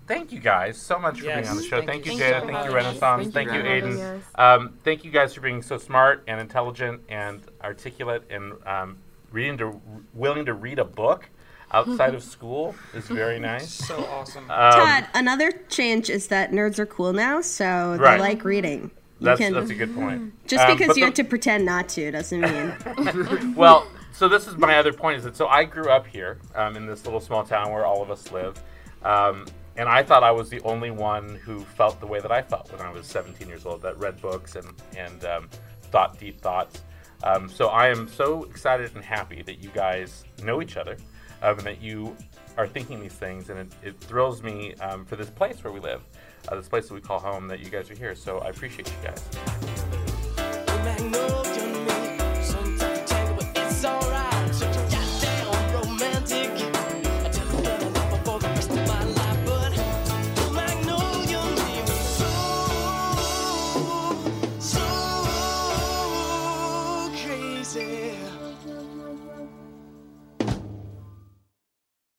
thank you guys so much for being Yes, on the show. thank Thank, you you, so Jada. Thank you, Thank you. Renaissance. Thank Thank, you you, for Aiden. us. Um, thank you guys for being so smart and intelligent and articulate and um, reading to willing to read a book outside of *laughs* school is very nice. So awesome. Um, Tod, another change is that nerds are cool now, so Right. they like reading. That's, can that's a good point. *laughs* just Um, because you the- have to pretend not to doesn't mean *laughs* well, so this is my other point is that so I grew up here um, in this little small town where all of us live, um, and I thought I was the only one who felt the way that I felt when I was 17 years old, that read books and and um, thought deep thoughts. Um, so I am so excited and happy that you guys know each other, um, and that you are thinking these things, and it, it thrills me um, for this place where we live, uh, this place that we call home, that you guys are here. So I appreciate you guys.